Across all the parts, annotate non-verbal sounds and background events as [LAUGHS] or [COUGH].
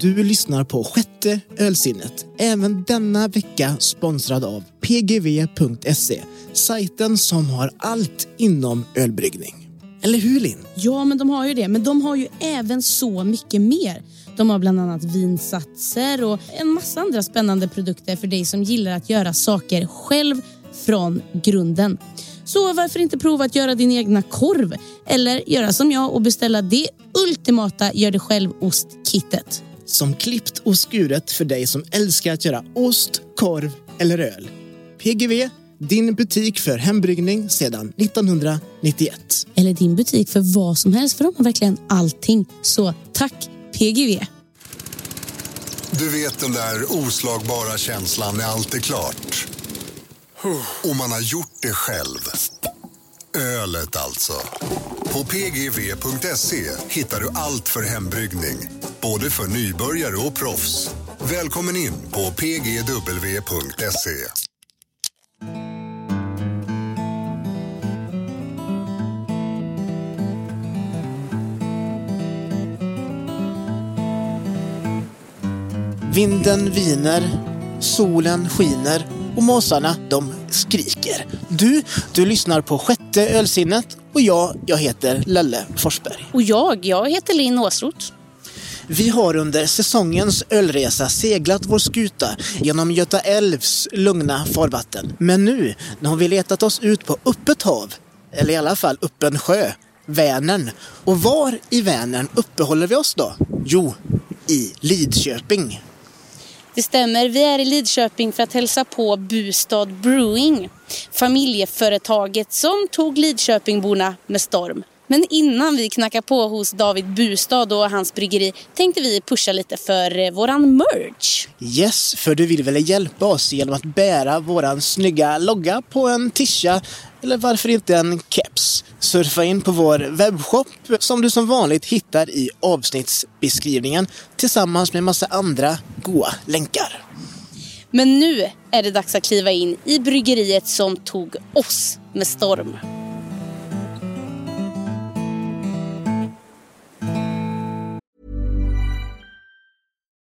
Du lyssnar på sjätte ölsinnet. Även denna vecka sponsrad av pgv.se. Sajten som har allt inom ölbryggning. Eller hur Linn? Ja, men de har ju det. Men de har ju även så mycket mer. De har bland annat vinsatser och en massa andra spännande produkter för dig som gillar att göra saker själv från grunden. Så varför inte prova att göra din egna korv? Eller göra som jag och beställa det ultimata gör det själv-ostkittet. Som klippt och skuret för dig som älskar att göra ost, korv eller öl. PGV, din butik för hembryggning sedan 1991. Eller din butik för vad som helst, för de har verkligen allting. Så tack PGV! Du vet den där oslagbara känslan när allt är klart. Och man har gjort det själv. Ölet alltså. På pgv.se hittar du allt för hembryggning. Både för nybörjare och proffs. Välkommen in på pgw.se. Vinden viner, solen skiner och måsarna de skriker. Du, du lyssnar på sjätte ölsinnet och jag, jag heter Lelle Forsberg. Och jag, jag heter Linn Åsroth. Vi har under säsongens ölresa seglat vår skuta genom Göta älvs lugna farvatten. Men nu, har vi letat oss ut på öppet hav, eller i alla fall öppen sjö, Vänern. Och var i Vänern uppehåller vi oss då? Jo, i Lidköping. Det stämmer, vi är i Lidköping för att hälsa på Bustad Brewing. Familjeföretaget som tog Lidköpingborna med storm. Men innan vi knackar på hos David Bustad och hans bryggeri tänkte vi pusha lite för eh, våran merch. Yes, för du vill väl hjälpa oss genom att bära våran snygga logga på en tisha eller varför inte en keps? Surfa in på vår webbshop som du som vanligt hittar i avsnittsbeskrivningen tillsammans med massa andra goa länkar. Men nu är det dags att kliva in i bryggeriet som tog oss med storm.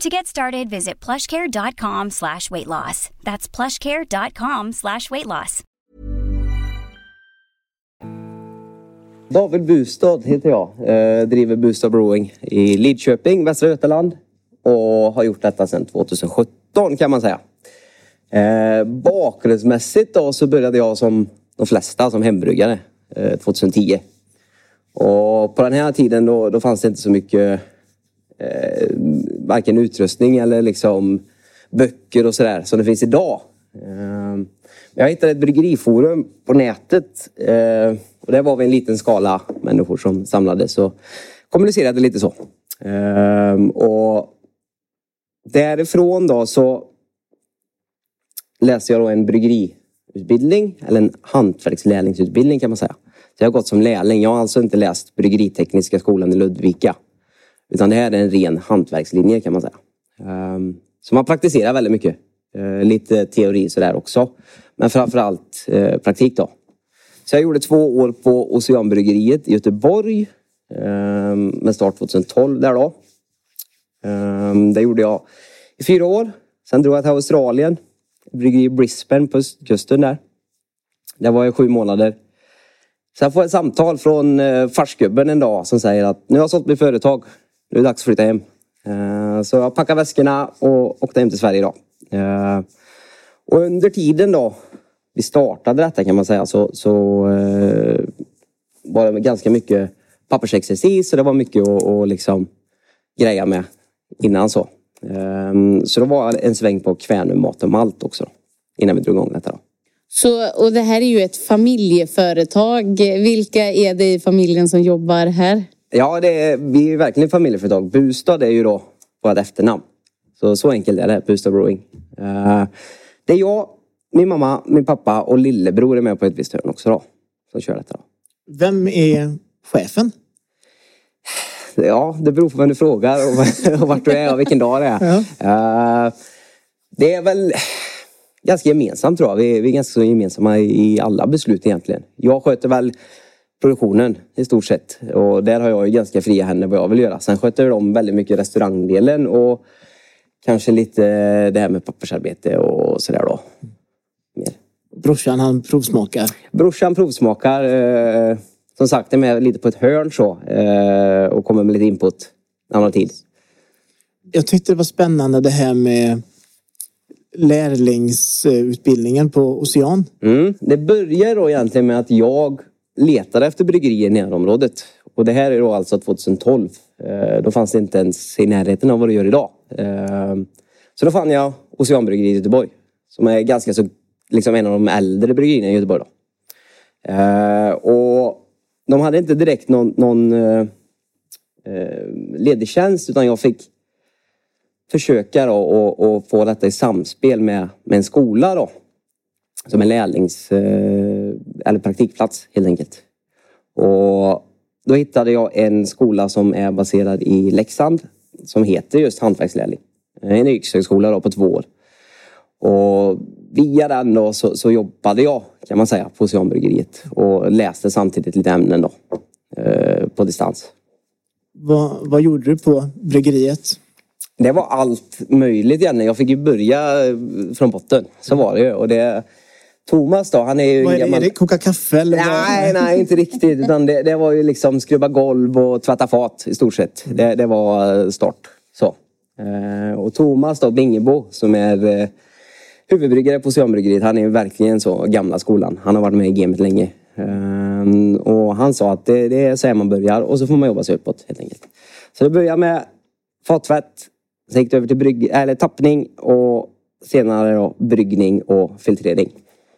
To get started, visit plushcare.com slash weight loss. That's plushcare.com slash weight loss. David Bustad heter jag. Eh, driver Bustad Brewing i Lidköping, Västra Götaland. Och har gjort detta sedan 2017 kan man säga. Eh, bakgrundsmässigt då så började jag som de flesta som hembryggare eh, 2010. Och på den här tiden då, då fanns det inte så mycket eh, varken utrustning eller liksom böcker och sådär som det finns idag. Ehm, jag hittade ett bryggeriforum på nätet eh, och där var vi en liten skala människor som samlades och kommunicerade lite så. Ehm, och därifrån då så läste jag då en bryggeriutbildning eller en hantverkslärlingsutbildning kan man säga. Så jag har gått som lärling. Jag har alltså inte läst Bryggeritekniska skolan i Ludvika. Utan det här är en ren hantverkslinje kan man säga. Um, så man praktiserar väldigt mycket. Uh, lite teori sådär också. Men framförallt uh, praktik då. Så jag gjorde två år på Oceanbryggeriet i Göteborg. Um, med start 2012 där då. Um, det gjorde jag i fyra år. Sen drog jag till Australien. Bryggeri i Brisbane på kusten där. Där var jag sju månader. Sen får jag ett samtal från eh, farsgubben en dag som säger att nu har jag sålt mitt företag. Nu är det dags att flytta hem. Eh, så jag packade väskorna och åkte hem till Sverige då. Eh, och under tiden då vi startade detta kan man säga så, så eh, var det ganska mycket pappersexercis och det var mycket att, att liksom greja med innan så. Så då var en sväng på Kvänum Mat och Malt också. Innan vi drog igång detta. Då. Så, och det här är ju ett familjeföretag. Vilka är det i familjen som jobbar här? Ja, det är, vi är verkligen familjeföretag. Bustad är ju då vårt efternamn. Så, så enkelt är det, Bustad Brewing. Uh, det är jag, min mamma, min pappa och lillebror är med på ett visst hörn också då. Som kör detta då. Vem är chefen? Ja, det beror på vem du frågar och, [LAUGHS] och vart du är och vilken dag det är. Ja. Eh, det är väl ganska gemensamt tror jag. Vi, vi är ganska så gemensamma i alla beslut egentligen. Jag sköter väl produktionen i stort sett. Och där har jag ju ganska fria händer vad jag vill göra. Sen sköter de väldigt mycket restaurangdelen och kanske lite det här med pappersarbete och sådär då. Mer. Brorsan han provsmakar. Brorsan provsmakar. Eh, som sagt, är med lite på ett hörn så. Eh, och kommer med lite input när han har tid. Jag tyckte det var spännande det här med lärlingsutbildningen på Ocean. Mm. Det börjar då egentligen med att jag letade efter bryggerier i närområdet. Och det här är då alltså 2012. Eh, då fanns det inte ens i närheten av vad det gör idag. Eh, så då fann jag Oceanbryggeriet i Göteborg. Som är ganska så, liksom en av de äldre bryggerierna i Göteborg. Då. Eh, och de hade inte direkt någon, någon ledig tjänst utan jag fick försöka då och, och få detta i samspel med, med en skola då. Som en lärlings eh, eller praktikplats helt enkelt. Och då hittade jag en skola som är baserad i Leksand som heter just hantverkslärling. En yrkeshögskola då på två år. Och via den då så, så jobbade jag kan man säga på Oceanbryggeriet och läste samtidigt lite ämnen då eh, på distans. Vad, vad gjorde du på bryggeriet? Det var allt möjligt egentligen. Jag fick ju börja eh, från botten. Så var det ju. Och det, Thomas då, han är ju Vad är det? gammal- Är det koka kaffe eller? Nej, nej, inte riktigt. Utan det, det var ju liksom skrubba golv och tvätta fat i stort sett. Det, det var eh, start. Så. Eh, och Thomas då, Bingebo, som är eh, huvudbryggare på Oceanbryggeriet. Han är ju verkligen så gamla skolan. Han har varit med i gamet länge. Och han sa att det, det är så här man börjar och så får man jobba sig uppåt helt enkelt. Så det började med fattvätt. Sen gick det över till brygg, eller tappning och senare då bryggning och filtrering.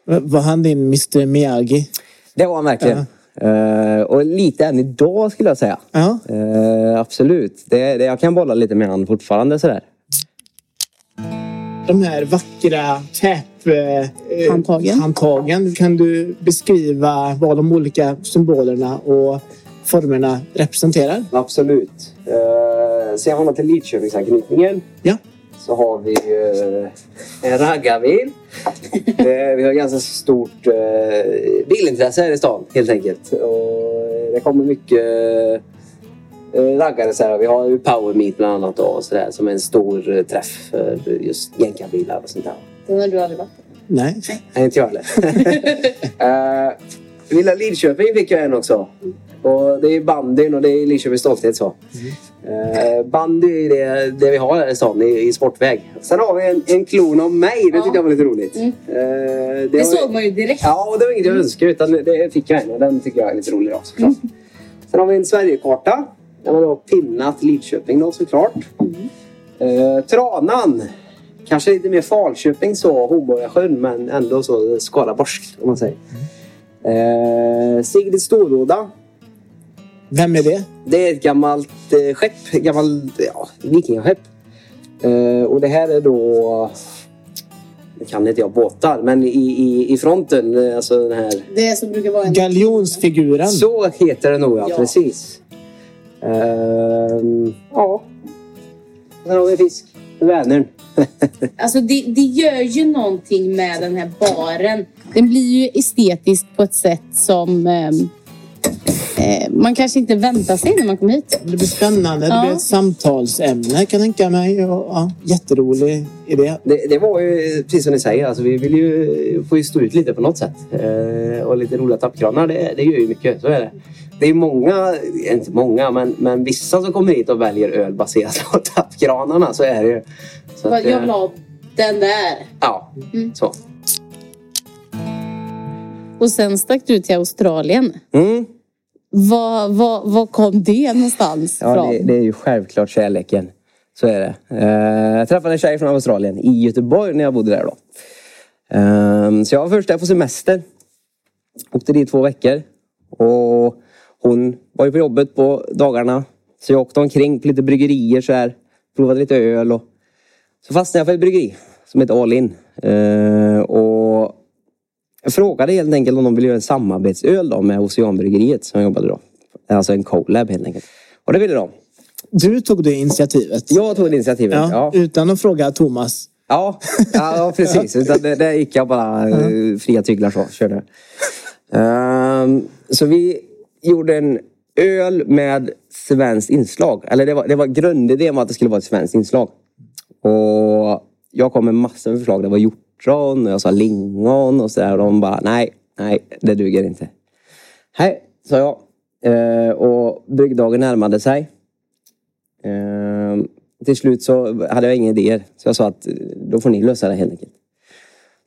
Var han din Mr Miyagi? Det var han verkligen. Eh, och lite än idag skulle jag säga. Ja. Eh, absolut. Det, det, jag kan bolla lite med han fortfarande sådär. De här vackra täp... Eh, Handtagen. handtagen. Kan du beskriva vad de olika symbolerna och formerna representerar? Absolut. Uh, ser man till Lidköpingsanknytningen Ja. Så har vi uh, en raggarbil. [LAUGHS] Eh, vi har ganska stort uh, bilintresse här i stan helt enkelt. Och det kommer mycket raggare så här. Vi har ju Power Meet bland annat då, och så där, som är en stor eh, träff för just jänkarbilar och sånt där. Den har du aldrig varit Nej. Nej, inte jag heller. uh, [LAUGHS] Lilla Lidköping fick jag en också. Och det är bandyn och det är Lidköpings stolthet så. Uh, bandy är det, det vi har här i stan i, i sportväg. Sen har vi en, en klon av mig. Det tyckte jag var lite roligt. Mm. Eh, Det var- såg man ju direkt. Ja, och det var inget jag önskade utan det fick jag en och den tycker jag är lite rolig då såklart. Mm. Sen har vi en Sverigekarta. Där man har pinnat Lidköping då såklart. Mm. Eh, Tranan. Kanske lite mer Falköping så, Hornborgasjön men ändå så Skaraborgskt om man säger. Eh, Sigrid Storråda. Vem är det? Det är ett gammalt eh, skepp, gammalt ja, vikingaskepp. Eh, och det här är då, nu kan inte jag båtar, men i, i, i fronten, eh, alltså den här Det som brukar vara en... Galjonsfiguren. så heter det nog ja, Ja. precis. Ehm, ja. Sen har vi fisk. Vänern. [LAUGHS] Alltså det, det gör ju någonting med den här baren. Den blir ju estetisk på ett sätt som ehm, eh, man kanske inte väntar sig när man kommer hit. Det blir spännande. Det Ja. blir ett samtalsämne kan jag tänka mig. Och, ja, jätterolig idé. Det, det var ju precis som ni säger, alltså, vi vill ju få stå ut lite på något sätt. Eh, och lite roliga tappkranar, det, det gör ju mycket. Så är det. Det är många, inte många, men, men vissa som kommer hit och väljer öl baserat på [LAUGHS] tappkranarna. Så är det ju. Så att, Jag eh, vill ha den där. Ja, så. Och sen stack du till Australien. Mm. Var, var, var kom det någonstans Ja, från? det, det är ju självklart kärleken. Så är det. Eh, jag träffade en tjej från Australien i Göteborg när jag bodde där då. Eh, så jag var först där på semester. Åkte dit två veckor. Och hon var ju på jobbet på dagarna. Så jag åkte omkring på lite bryggerier så här. Provade lite öl och så fastnade jag för ett bryggeri som heter All In. Eh, och Jag frågade helt enkelt om de ville göra en samarbetsöl då med Oceanbryggeriet som jag jobbade då. Alltså en collab helt enkelt. Och det ville de. Du tog det initiativet? Jag tog det initiativet, ja. ja. Utan att fråga Thomas? Ja, ja precis. [LAUGHS] Utan det, där gick jag bara uh, fria tyglar så. Körde. Uh, så vi gjorde en öl med svenskt inslag. Eller det var, det var grundidén var att det skulle vara ett svenskt inslag. Och jag kom med massor med förslag. Det var hjortron och jag sa lingon och sådär. Och de bara, nej, nej, det duger inte. Nej, sa jag. Uh, och bryggdagen närmade sig. Uh, till slut så hade jag inga idéer. Så jag sa att då får ni lösa det helt enkelt.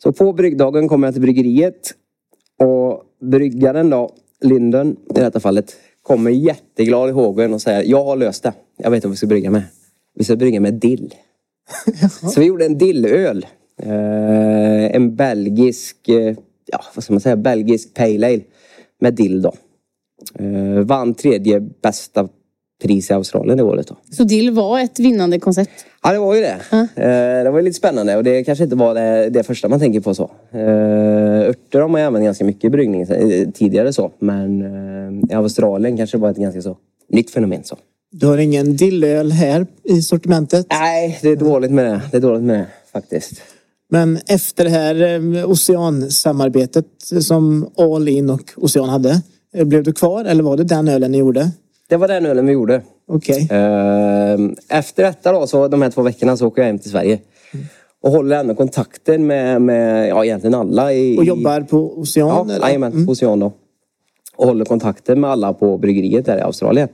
Så på bryggdagen kommer jag till bryggeriet. Och bryggaren då, Linden i detta fallet, kommer jätteglad i hågen och säger jag har löst det. Jag vet vad vi ska brygga med. Vi ska brygga med dill. [LAUGHS] så vi gjorde en dillöl. Eh, en belgisk, eh, ja vad ska man säga, belgisk pale ale med dill då. Eh, vann tredje bästa pris i Australien det året. Då. Så dill var ett vinnande koncept? Ja, det var ju det. Eh, det var ju lite spännande och det kanske inte var det, det första man tänker på så. Eh, örter har man ju använt ganska mycket i bryggning eh, tidigare så. Men i Australien kanske det var ett ganska så nytt fenomen så. Du har ingen dillöl här i sortimentet? Nej, det är dåligt med det. Det är dåligt med det faktiskt. Men efter det här Ocean-samarbetet som All In och Ocean hade. Blev du kvar eller var det den ölen ni gjorde? Det var den ölen vi gjorde. Okej. Okay. Ehm, efter detta då, så de här två veckorna så åker jag hem till Sverige. Mm. Och håller ändå kontakten med, med ja, egentligen alla. I, och jobbar på Ocean? Ja, jajamän, mm. på Ocean då. Och håller kontakten med alla på bryggeriet där i Australien.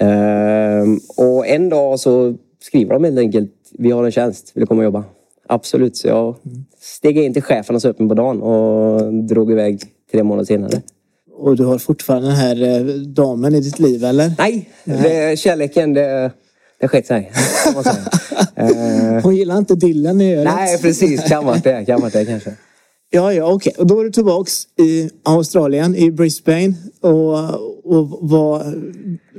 Ehm, och en dag så skriver de helt enkelt, vi har en tjänst, vill du komma och jobba? Absolut, så jag mm. steg in till chefen och söp mig på dagen och drog iväg tre månader senare. Och du har fortfarande den här eh, damen i ditt liv eller? Nej, Det, kärleken det, det skett sig. uh, [LAUGHS] Hon gillar inte dillen i ölet. Nej precis, kan vara det, kan vara det kanske. Ja, ja, okej. Okay. Och då är du tillbaks i Australien, i Brisbane. Och, och vad,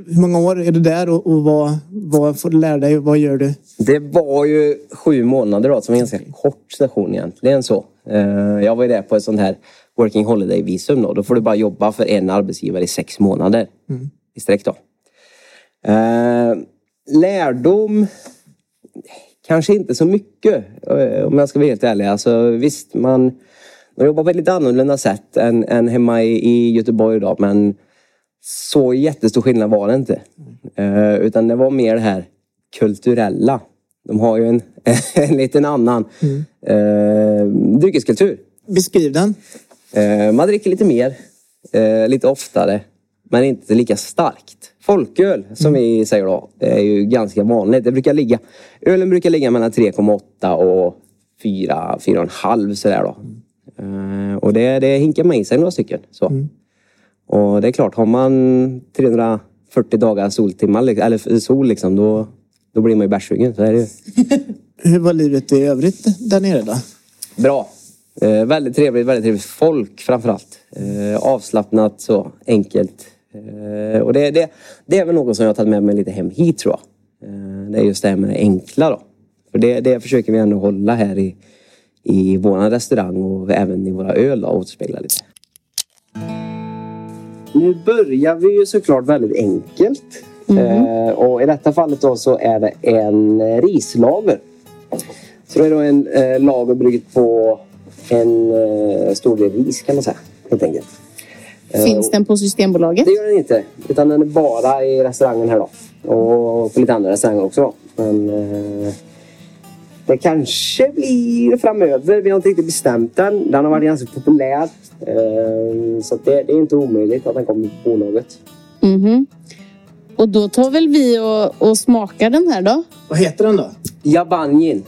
hur många år är du där och, och vad, vad får du lära dig? Vad gör du? Det var ju sju månader då, som en ganska kort station egentligen så. Uh, jag var ju där på ett sånt här working holiday visum då. Då får du bara jobba för en arbetsgivare i sex månader mm. i sträck då. Eh, lärdom kanske inte så mycket eh, om jag ska vara helt ärlig. Alltså, visst, man, man jobbar på ett lite annorlunda sätt än, än hemma i, i Göteborg då, men så jättestor skillnad var det inte. Eh, utan det var mer det här kulturella. De har ju en, [LAUGHS] en liten annan mm. eh, dryckeskultur. Beskriv den. Eh, man dricker lite mer, eh, lite oftare, men inte lika starkt. Folköl, som mm. vi säger då, är ju ganska vanligt. Det brukar ligga, ölen brukar ligga mellan 3,8 och 4, 4,5 sådär då. Mm. och det, det hinkar man i sig några stycken. Så. Mm. Och det är klart, har man 340 dagar soltimmar, eller sol liksom, då, då blir man ju bärssugen. Så är det [LAUGHS] Hur var livet i övrigt där nere då? Bra. Eh, väldigt trevligt, väldigt trevligt folk framförallt. Eh, avslappnat så, enkelt. Eh, och det, det, det är väl något som jag har tagit med mig lite hem hit tror jag. Eh, det är just det här med det enkla då. För det, det försöker vi ändå hålla här i, i vår restaurang och även i våra öl och återspegla lite. Nu börjar vi ju såklart väldigt enkelt. Mm och i detta fallet då så är det en rislager. Så det är då en eh, lager bryggt på en uh, stor del ris kan man säga. Helt enkelt. Eh, Finns den på Systembolaget? Det gör den inte. Utan den är bara i restaurangen här då. Och på lite andra restauranger också då. Men uh, det kanske blir framöver. Vi har inte riktigt bestämt den. Den har varit ganska populär. Så det, det, är inte omöjligt att den kommer på bolaget. Mm -hmm. Och då tar väl vi och, och smakar den här då? Vad heter den då? Jabanjin.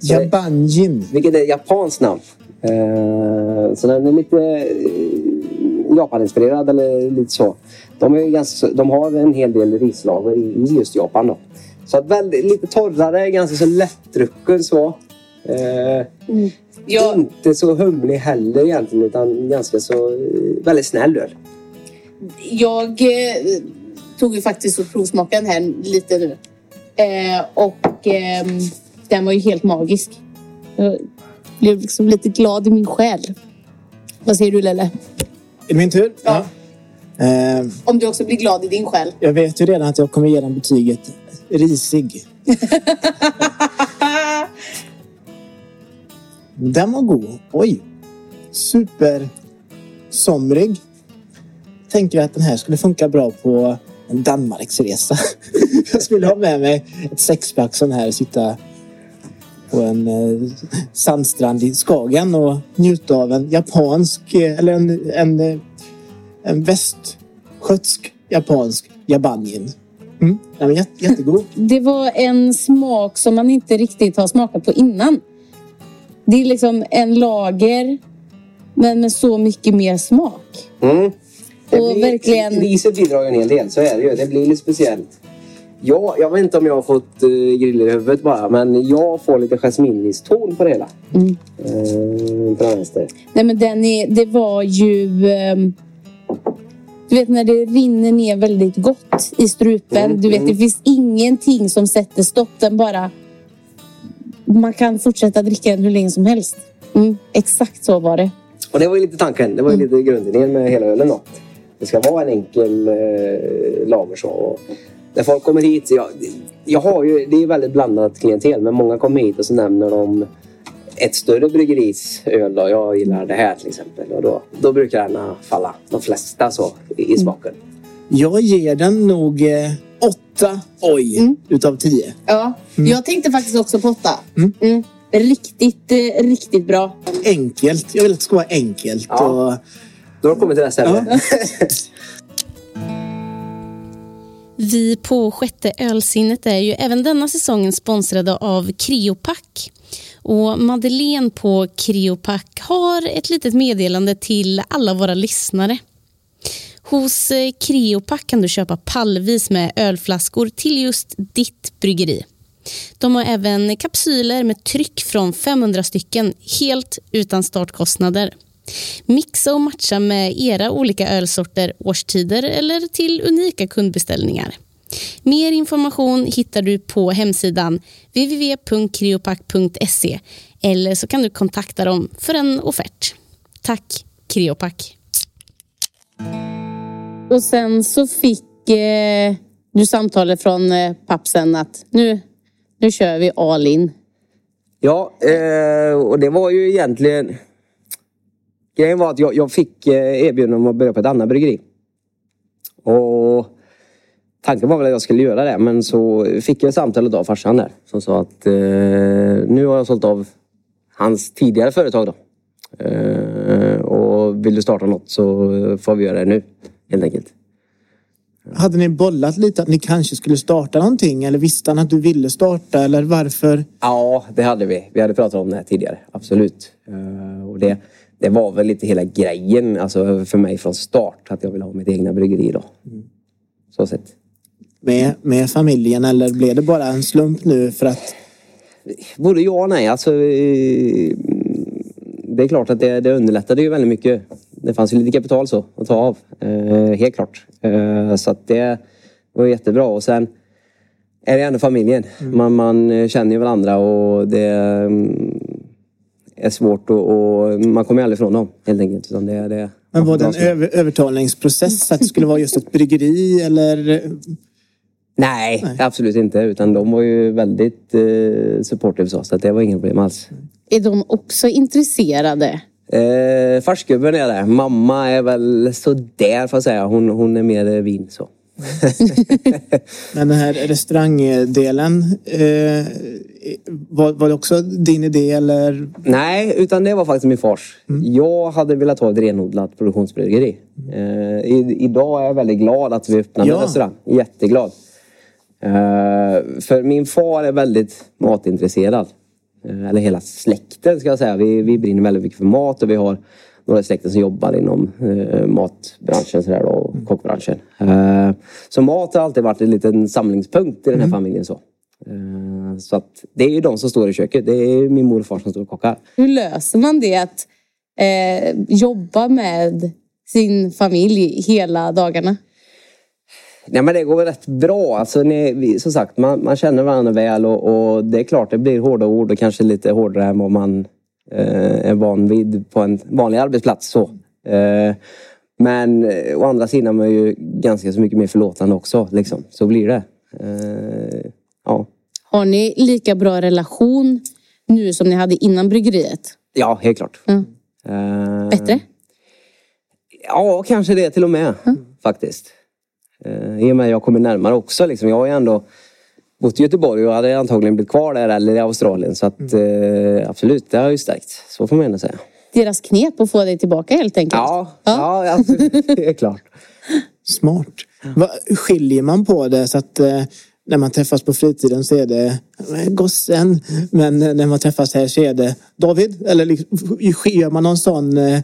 Jabanjin. Vilket är japanskt namn. Eh, så den är lite eh, Japaninspirerad eller lite så. De, är ganska, de har en hel del rislager i just Japan. Då. Så att väldigt, lite torrare, ganska så lättdrucken så. Eh, mm. ja. Inte så humlig heller egentligen utan ganska så eh, väldigt snäll öl. Jag eh, tog ju faktiskt och provsmakade den här lite nu. Eh, och ehm, den var ju helt magisk. Jag blev liksom lite glad i min själ. Vad säger du Lelle? Är det min tur? Ja. Eh, Om du också blir glad i din själ. jag vet ju redan att jag kommer ge den betyget risig. den var god. Oj. Super somrig. Tänkte jag att den här skulle funka bra på en Danmarksresa. [LAUGHS] jag skulle ha med mig ett sexpack sån här och sitta på en eh, sandstrand i Skagen och njuta av en japansk eh, eller en, en, eh, en västgötsk japansk jabanjin. Mm. Den var jätte, jättegod. Det var en smak som man inte riktigt har smakat på innan. Det är liksom en lager men med så mycket mer smak. Mm. Det Och blir- verkligen- Riset bidrar ju en hel del, så är det ju. Det blir lite speciellt. Ja, jag vet inte om jag har fått uh, grill i huvudet bara, men jag får lite jasminniston på det hela. Mm. Eh, på den vänster. Nej men den är, det var ju... ehm, du vet när det rinner ner väldigt gott i strupen. Mm, du vet mm. det finns ingenting som sätter stopp. Den bara... Man kan fortsätta dricka den hur länge som helst. Mm, exakt så var det. Och det var ju lite tanken. Det var ju lite grundidén med hela ölen då. Det ska vara en enkel eh, lager så. Och när folk kommer hit, jag, jag har ju, det är ju väldigt blandat klientel, men många kommer hit och så nämner de ett större bryggeris öl då. Jag gillar det här till exempel. Och då, då brukar den falla de flesta så i, i smaken. Jag ger den nog eh, åtta oj utav tio. Ja, jag tänkte faktiskt också på åtta. Mm. Riktigt, eh, riktigt bra. Enkelt. Jag vill att det ska vara enkelt. Ja. Och, Då har du kommit till det stället. [LAUGHS] Vi på Sjätte ölsinnet är ju även denna säsongen sponsrade av Creopack. Och Madeleine på Creopack har ett litet meddelande till alla våra lyssnare. Hos eh, Creopack kan du köpa pallvis med ölflaskor till just ditt bryggeri. De har även kapsyler med tryck från 500 stycken helt utan startkostnader. Mixa och matcha med era olika ölsorter, årstider eller till unika kundbeställningar. Mer information hittar du på hemsidan www.criopack.se eller så kan du kontakta dem för en offert. Tack, Criopack. Och sen så fick eh, du samtalet från eh, pappsen att nu, nu kör vi all in. Ja, eh, och det var ju egentligen... Grejen var att jag, jag fick eh, erbjudande om att börja på ett annat bryggeri. Och tanken var väl att jag skulle göra det, men så fick jag ett samtal av farsan där som sa att eh, nu har jag sålt av hans tidigare företag då. Eh, och vill du starta något så får vi göra det nu, helt enkelt. hade ni bollat lite att ni kanske skulle starta någonting? Eller visste han att du ville starta? Eller varför? Ja, det hade vi. Vi hade pratat om det här tidigare. Absolut. Eh, och det, det var väl lite hela grejen alltså för mig från start. Att jag ville ha mitt egna bryggeri då. Så sett. Med, med familjen? Eller blev det bara en slump nu för att... Både ja och nej. Alltså, eh, det är klart att det, det underlättade ju väldigt mycket. Det fanns ju lite kapital så att ta av. Eh, helt klart. Eh, så att det var jättebra. Och sen är det ändå familjen. Man, man känner ju varandra och det mm, är svårt och, och man kommer aldrig ifrån dem helt enkelt. Utan det, det, Men var det en över, övertalningsprocess att det skulle vara just ett bryggeri? Eller... Nej, absolut inte. Utan de var ju väldigt eh, supportive så, så att det var inga problem alls. Är de också intresserade? Eh, Farsgubben är det. Mamma är väl sådär får jag säga. Hon, hon är mer vin så. [LAUGHS] Men den här restaurangdelen, eh, var, var det också din idé eller? Nej, utan det var faktiskt min fars. Jag hade velat ha ett renodlat produktionsbryggeri. Eh, i, idag är jag väldigt glad att vi öppnade Ja. en restaurang. Jätteglad. Eh, för min far är väldigt matintresserad. Eh, eller hela släkten ska jag säga. Vi, vi brinner väldigt mycket för mat och vi har några i släkten som jobbar inom eh, matbranschen sådär då, och kockbranschen. Eh, så mat har alltid varit en liten samlingspunkt i den här familjen. så. Eh, så att det är ju de som står i köket. Det är min mor och far som står och kockar. Hur löser man det att eh, jobba med sin familj hela dagarna? Nej men det går rätt bra. Alltså, ni, som sagt, man, man känner varandra väl och, och det är klart det blir hårda ord och kanske lite hårdare än vad man är van vid på en vanlig arbetsplats. Så. Eh, men eh, å andra sidan är man ju ganska så mycket mer förlåtande också. Liksom. Så blir det. Eh, ja. Har ni lika bra relation nu som ni hade innan bryggeriet? ja, helt klart. Eh, Bättre? Ja, kanske det till och med. Faktiskt. Eh, I och med att jag kommer närmare också. Liksom. Jag ju ändå bott i Göteborg och hade antagligen blivit kvar där eller i Australien. Så att, eh, absolut, det har ju stärkt. Så får man ändå säga. Deras knep att få dig tillbaka helt enkelt? Ja, ja. absolut. [LAUGHS] det är klart. Smart. Vad skiljer man på det så att eh, när man träffas på fritiden så är det eh, gossen. Men när man träffas här så är det David. Eller liksom, gör man någon sån... Eh,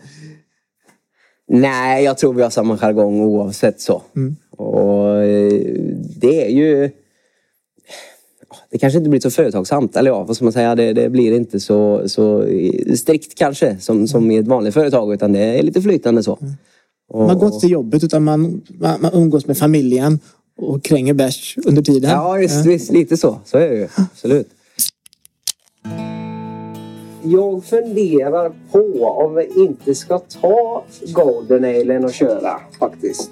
Nej, jag tror vi har samma jargong oavsett så. Och eh, det är ju... Det kanske inte blir så företagsamt, eller ja, vad ska man säga? Det, det blir inte så, så strikt kanske som, som i ett vanligt företag utan det är lite flytande så. Och- man går inte till jobbet utan man, man, man umgås med familjen och kränger bärs under tiden. Ja, visst, visst, lite så. Så är det ju. Absolut. Jag funderar på om vi inte ska ta Golden Alen och köra faktiskt.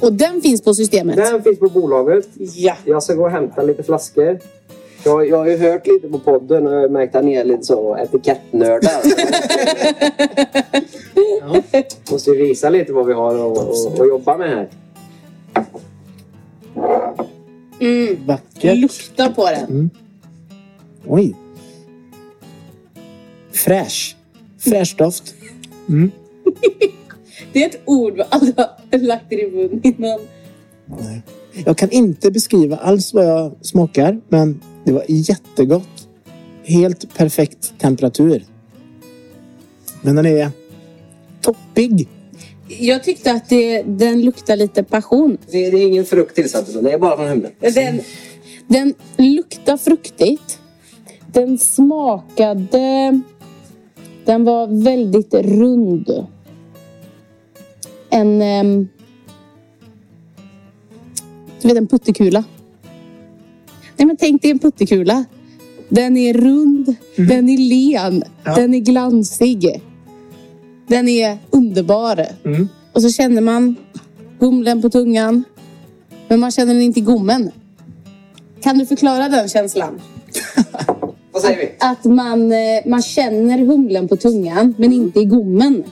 Och den finns på systemet? Den finns på bolaget. Ja. Jag ska gå och hämta lite flaskor. Jag, jag har ju hört lite på podden och jag har märkt att ni är lite så etikettnördar. Måste ju visa lite vad vi har att- att att jobba med här. Vackert. Lukta på den. Oj. Fräsch. Fräsch doft. [LAUGHS] Det är ett ord vi aldrig har lagt i din mun innan. Jag kan inte beskriva alls vad jag smakar, men det var jättegott. Helt perfekt temperatur. Men den är toppig. Jag tyckte att det, den luktar lite passion. Det, det är ingen frukt tillsatt utan det är bara från himlen. Den, den luktar fruktigt. Den smakade... Den var väldigt rund. En... ehm, du vet en puttekula. Nej men tänk dig en puttekula. Den är rund, den är len, den är glansig. Den är underbar. Och så känner man humlen på tungan. Men man känner den inte i gommen. Kan du förklara den känslan? [LAUGHS] Vad säger vi? Att man, eh, man känner humlen på tungan, men inte i gommen.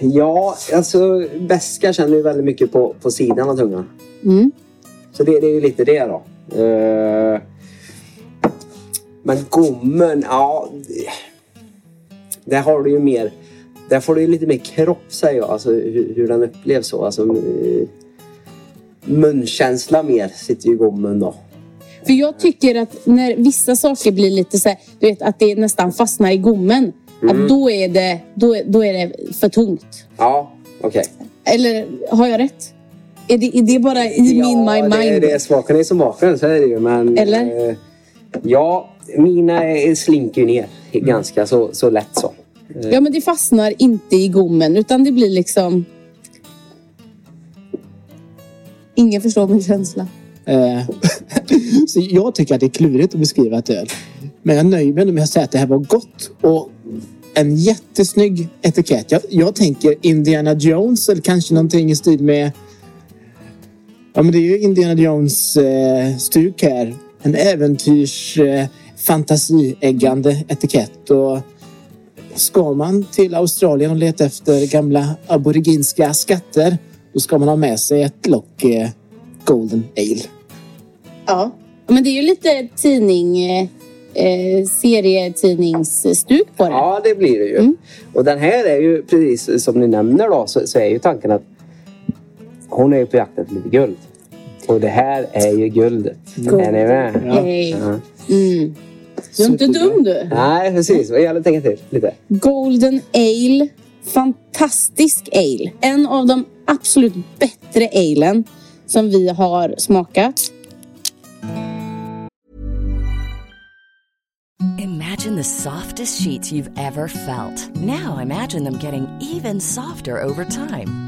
Ja, alltså beska känner ju väldigt mycket på, på sidan av tungan. Mm. Så det, det är ju lite det då. Eh, men gommen, ja. det- Där har du ju mer. Där får du ju lite mer kropp säger jag. Alltså hur, hur den upplevs så. Alltså, munkänsla mer sitter ju i gommen då. För jag tycker att när vissa saker blir lite så här, du vet att det nästan fastnar i gommen. Att då är, det, då, då är det för tungt. Ja, okej. Eller har jag rätt? Är det, är det bara i min my det, mind? det är smaken är som baken, så är det ju. Men, Eller? eh, ja, mina är- slinker ner ganska så, så lätt så. Ja, men det fastnar inte i gommen utan det blir liksom... Ingen förstår min känsla. Eh, [LAUGHS] så jag tycker att det är klurigt att beskriva ett öl. Men jag nöjer mig med att säga att det här var gott. Och en jättesnygg etikett. Jag, jag tänker Indiana Jones eller kanske någonting i stil med... Ja men det är ju Indiana Jones eh, stuk här. En äventyrs eh, fantasieggande etikett. Och ska man till Australien och leta efter gamla aboriginska skatter då ska man ha med sig ett lock eh, Golden Ale. Ja. Men det är ju lite tidning... Eh, eh, serietidningsstuk på det. Ja, det blir det ju. Och den här är ju precis som ni nämner då så, så är ju tanken att hon är ju på jakt efter lite guld. Och det här är ju guldet. Är ni med? Yay. Ja. Mm. Du är inte dum du. Nej, precis. Vad gäller att tänka till lite. Golden Ale. Fantastisk ale. En av de absolut bättre alen som vi har smakat. Imagine the softest sheets you've ever felt. Now imagine them getting even softer over time.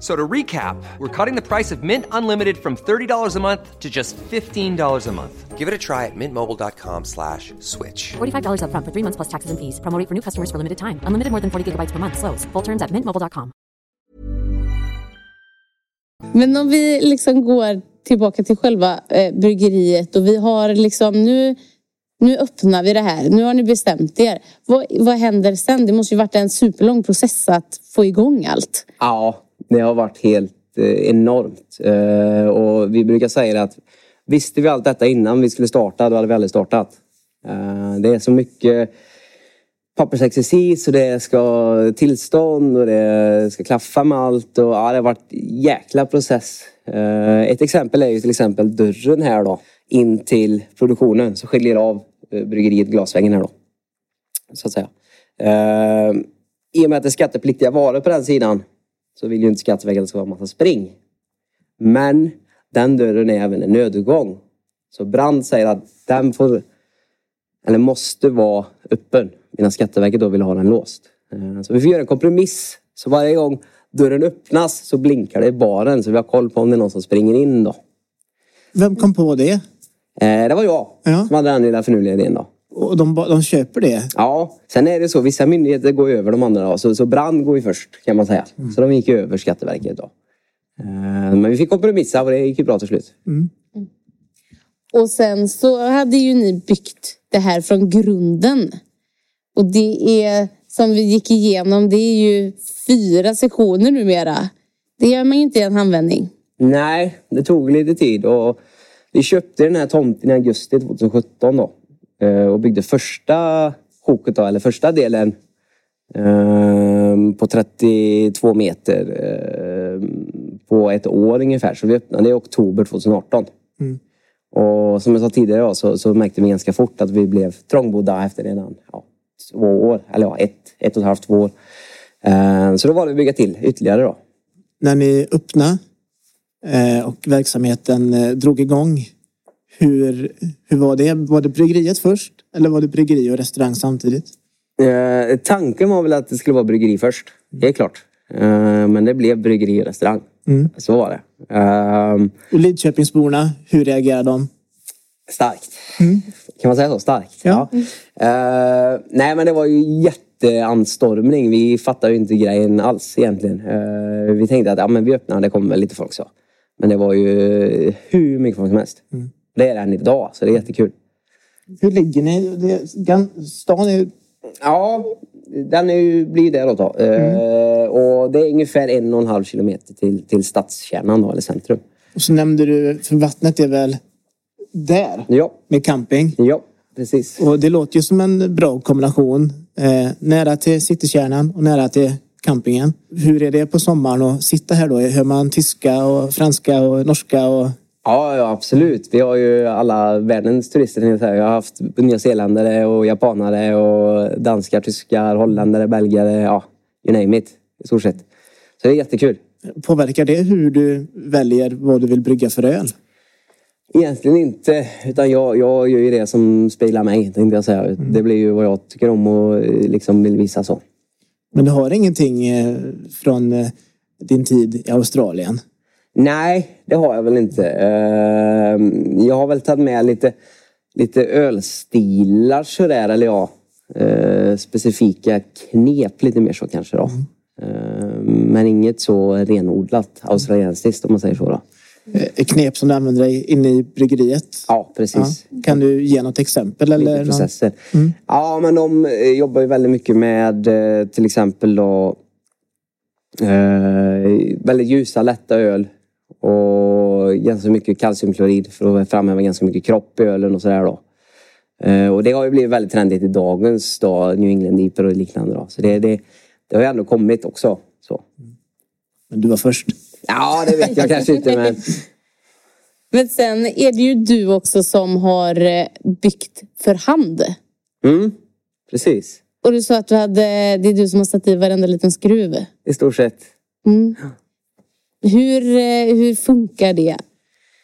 So to recap, we're cutting the price of Mint Unlimited from $30 a month to just $15 a month. Give it a try at mintmobile.com slash switch. $45 upfront for three months plus taxes and fees. Promo rate for new customers for limited time. Unlimited more than 40 gigabytes per month. Slows. Full terms at mintmobile.com. Men om vi liksom går tillbaka till själva eh, bryggeriet och vi har liksom nu nu öppnar vi det här. Nu har ni bestämt er. Vad, vad händer sen? Det måste ju varit en superlång process att få igång allt. Ja, det har varit helt eh, enormt. Eh, och vi brukar säga att visste vi allt detta innan vi skulle starta, då hade vi aldrig startat. Eh, det är så mycket pappersexercis och det ska tillstånd och det ska klaffa med allt. Och, ja, det har varit jäkla process. Ett exempel är ju till exempel dörren här då. In till produktionen så skiljer av bryggeriet glasväggen här då. Så att säga. I och med att det är skattepliktiga varor på den sidan så vill ju inte Skatteverket att det ska vara massa spring. Men den dörren är även en nödutgång. Så Brand säger att den får, eller måste vara öppen medan Skatteverket då vill ha den låst. Eh, Så vi får göra en kompromiss. Så varje gång dörren öppnas så blinkar det i baren så vi har koll på om det är någon som springer in då. Vem kom på det? Eh, Det var jag Ja. som hade den lilla finurliga idén då. Och de, de köper det? Ja, sen är det så. Vissa myndigheter går över de andra. Då. Så, så brand går ju först kan man säga. Så de gick ju över Skatteverket då. Eh, Men vi fick kompromissa och det gick ju bra till slut. Och sen så hade ju ni byggt det här från grunden. Och det är, som vi gick igenom, det är ju fyra sektioner numera. Det gör man ju inte i en handvändning. Nej, det tog lite tid. Och vi köpte den här tomten i augusti 2017 då. Eh, Och byggde första sjoket då, eller första delen eh, på 32 meter eh, på ett år ungefär. Så vi öppnade i oktober 2018. Och som jag sa tidigare så, så märkte vi ganska fort att vi blev trångbodda efter redan ja, två år. Eller ja, ett, ett och ett halvt, två år. Eh, Så då var det att bygga till ytterligare då. När ni öppnade eh, och verksamheten eh, drog igång. Hur, hur var det? Var det bryggeriet först? Eller var det bryggeri och restaurang samtidigt? Eh, tanken var väl att det skulle vara bryggeri först. Det är klart. Eh, men det blev bryggeri och restaurang. Så var det. Eh, Och Lidköpingsborna, hur reagerar de? starkt. Kan man säga så? Starkt. Ja. Eh, nej men det var ju jätteanstormning. Vi fattade ju inte grejen alls egentligen. Eh, vi tänkte att ja, men vi öppnar, det kommer väl lite folk så. Men det var ju hur mycket folk som helst. Det är det än idag, så det är jättekul. Hur ligger ni? Det, stan är Ja, den är ju, blir det då. då. Eh, och det är ungefär en och en halv kilometer till, till stadskärnan då, eller centrum. Och så nämnde du, för vattnet är väl där Ja, med camping. ja precis. Och det låter ju som en bra kombination. Eh, nära till citykärnan och nära till campingen. Hur är det på sommaren att sitta här då? Hör man tyska och franska och norska? Och... Ja, ja, absolut. Vi har ju alla världens turister. jag har haft nyzeeländare och japanare och danskar, tyskar, holländare, belgare. Ja, you name it. I stort sett. Så det är jättekul. Påverkar det hur du väljer vad du vill brygga för öl? Egentligen inte. Utan jag, jag gör ju det som speglar mig, tänkte jag säga. Det blir ju vad jag tycker om och eh, liksom vill visa så. Men du har ingenting eh, från eh, din tid i Australien? Nej, det har jag väl inte. Eh, Jag har väl tagit med lite, lite ölstilar sådär, eller ja, eh, specifika knep lite mer så kanske då. Eh, Men inget så renodlat australiensiskt om man säger så då. Eh, Knep som du använder dig inne i bryggeriet? Ja, precis. Ja. Kan du ge något exempel? Eller processer. Ja, men de eh, jobbar ju väldigt mycket med till exempel då eh, väldigt ljusa, lätta öl. Och ganska mycket kalciumklorid för att framhäva ganska mycket kropp i ölen och sådär då. Eh, och det har ju blivit väldigt trendigt i dagens då, New England IPA och liknande då. Så det, det, det har ju ändå kommit också. Så. Men du var först. Ja, det vet jag kanske inte men [LAUGHS] Men sen är det ju du också som har eh, byggt för hand. mm, precis. Och du sa att du hade, det är du som har satt i varenda liten skruv. I stort sett. Mm. Hur, eh, hur funkar det?